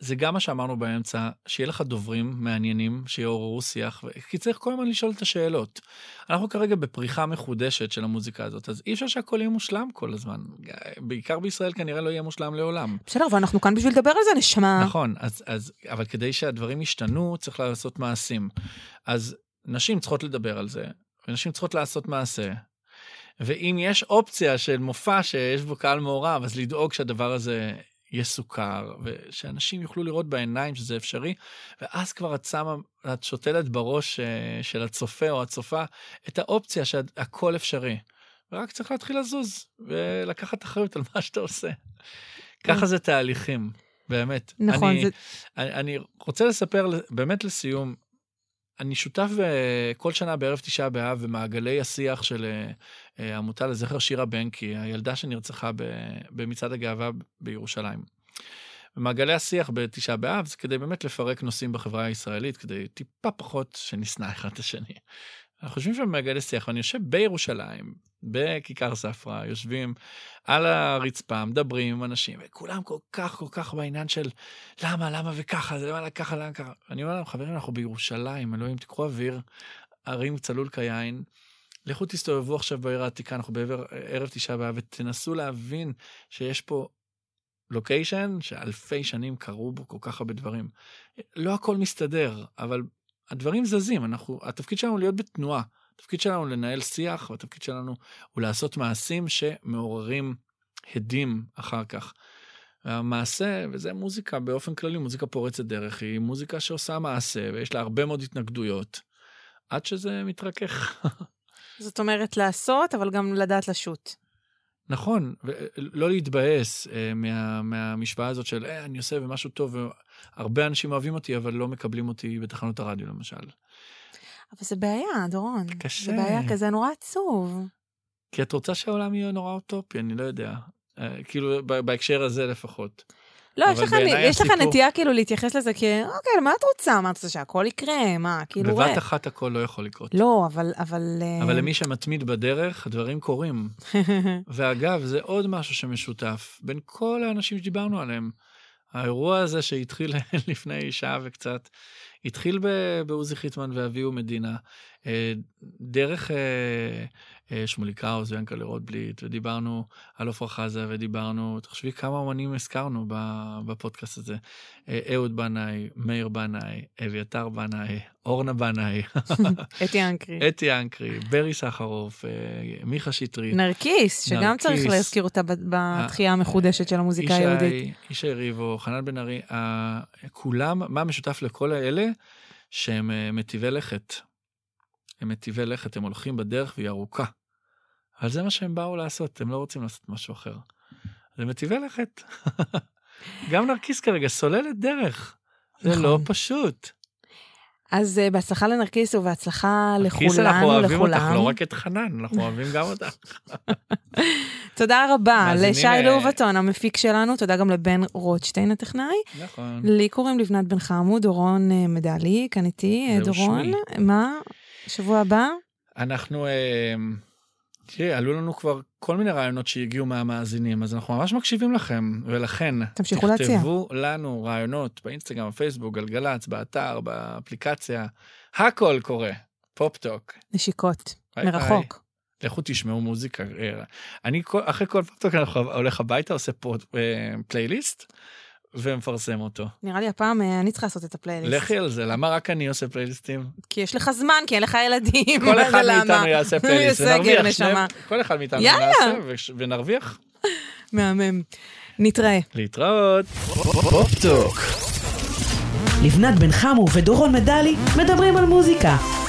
זה גם מה שאמרנו באמצע, שיהיה לך דוברים מעניינים, שיעוררו שיח, כי צריך כל הזמן לשאול את השאלות. אנחנו כרגע בפריחה מחודשת של המוזיקה הזאת, אז אי אפשר שהכל יהיה מושלם כל הזמן. בעיקר בישראל כנראה לא יהיה מושלם לעולם. בסדר, אבל אנחנו כאן בשביל לדבר על זה, נשמה. נכון, אז, אז, אבל כדי שהדברים ישתנו, צריך לעשות מעשים. אז נשים צריכות לדבר על זה, ונשים צריכות לעשות מעשה. ואם יש אופציה של מופע שיש בו קהל מעורב, אז לדאוג שהדבר הזה יסוכר, ושאנשים יוכלו לראות בעיניים שזה אפשרי, ואז כבר את שמה, את שותלת בראש אה, של הצופה או הצופה את האופציה שהכל אפשרי. ורק צריך להתחיל לזוז, ולקחת אחריות על מה שאתה עושה. ככה זה תהליכים, באמת. נכון, אני, זה- אני, אני רוצה לספר באמת לסיום, אני שותף אה, כל שנה בערב תשעה באב במעגלי השיח של אה, אה, העמותה לזכר שירה בנקי, הילדה שנרצחה במצעד הגאווה בירושלים. במעגלי השיח בתשעה באב זה כדי באמת לפרק נושאים בחברה הישראלית, כדי טיפה פחות שנשנא אחד את השני. אנחנו יושבים שם במעגלי שיח, ואני יושב בירושלים, בכיכר ספרא, יושבים על הרצפה, מדברים עם אנשים, וכולם כל כך כל כך בעניין של למה, למה וככה, זה למה ככה, למה ככה. אני אומר להם, חברים, אנחנו בירושלים, אלוהים, תיקחו אוויר, ערים צלול כיין. לכו תסתובבו עכשיו בעיר העתיקה, אנחנו בערב תשעה באב, ותנסו להבין שיש פה לוקיישן שאלפי שנים קרו בו כל כך הרבה דברים. לא הכל מסתדר, אבל הדברים זזים, אנחנו, התפקיד שלנו להיות בתנועה. התפקיד שלנו לנהל שיח, והתפקיד שלנו הוא לעשות מעשים שמעוררים הדים אחר כך. המעשה, וזה מוזיקה באופן כללי, מוזיקה פורצת דרך, היא מוזיקה שעושה מעשה, ויש לה הרבה מאוד התנגדויות, עד שזה מתרכך. [LAUGHS] זאת אומרת לעשות, אבל גם לדעת לשוט. נכון, ולא להתבאס אה, מה, מהמשוואה הזאת של אה, אני עושה משהו טוב, והרבה אנשים אוהבים אותי, אבל לא מקבלים אותי בתחנות הרדיו למשל. אבל זה בעיה, דורון. קשה. זה בעיה כזה נורא עצוב. כי את רוצה שהעולם יהיה נורא אוטופי, אני לא יודע. אה, כאילו, בהקשר הזה לפחות. לא, יש לך, יש לך נטייה כאילו להתייחס לזה כ... אוקיי, מה את רוצה? מה את רוצה שהכל יקרה? מה, כאילו... בבת אחת הכל לא יכול לקרות. לא, אבל... אבל, אה, אבל למי שמתמיד בדרך, הדברים קורים. [LAUGHS] ואגב, זה עוד משהו שמשותף בין כל האנשים שדיברנו עליהם. האירוע הזה שהתחיל [LAUGHS] לפני שעה וקצת, התחיל בעוזי חיטמן ואביהו מדינה, אה, דרך אה, אה, שמוליק האוז ויענקלה רוטבליט, ודיברנו על עפרה חזה, ודיברנו, תחשבי כמה אמנים הזכרנו בפודקאסט הזה. אהוד בנאי, מאיר בנאי, אביתר בנאי, אורנה בנאי. [LAUGHS] אתי אנקרי. אתי אנקרי, ברי סחרוף, מיכה שטרית. נרקיס, שגם צריך להזכיר אותה בתחייה המחודשת של המוזיקה היהודית. ישי ריבו, חנן בן ארי, כולם, מה משותף לכל האלה? שהם מטיבי לכת. הם מטיבי לכת, הם הולכים בדרך והיא ארוכה. אבל זה מה שהם באו לעשות, הם לא רוצים לעשות משהו אחר. זה מטיבי לכת. [LAUGHS] גם נרקיס כרגע סוללת דרך. זה לא נכון. לא פשוט. אז uh, בהצלחה לנרקיס ובהצלחה לכולנו, נרקיס, אנחנו אוהבים אותך, לא רק את חנן, אנחנו אוהבים גם אותך. [LAUGHS] תודה רבה לשי לאובטון, המפיק שלנו, תודה גם לבן רוטשטיין הטכנאי. נכון. לי קוראים לבנת בן חמוד, דורון uh, מדלי, כאן איתי, דורון. מה? שבוע הבא? אנחנו, אה, תראי, עלו לנו כבר כל מיני רעיונות שהגיעו מהמאזינים, אז אנחנו ממש מקשיבים לכם, ולכן, תמשיכו להציע. תכתבו לנו רעיונות באינסטגרם, בפייסבוק, גלגלצ, באתר, באפליקציה, הכל קורה. פופ-טוק. נשיקות, מרחוק. לכו תשמעו מוזיקה. אה, אני אחרי כל פופ-טוק אני הולך הביתה, עושה פה פלייליסט. ומפרסם אותו. נראה לי הפעם אה, אני צריכה לעשות את הפלייליסט. לכי על זה, למה רק אני עושה פלייליסטים? כי יש לך זמן, כי אין לך ילדים. כל אחד מאיתנו יעשה [LAUGHS] פלייליסט, ונרוויח שניהם. כל אחד מאיתנו יעשה, ונרוויח. [LAUGHS] מהמם. נתראה. להתראות. פופ-טוק. לבנת בן חמו ודורון מדלי מדברים על מוזיקה.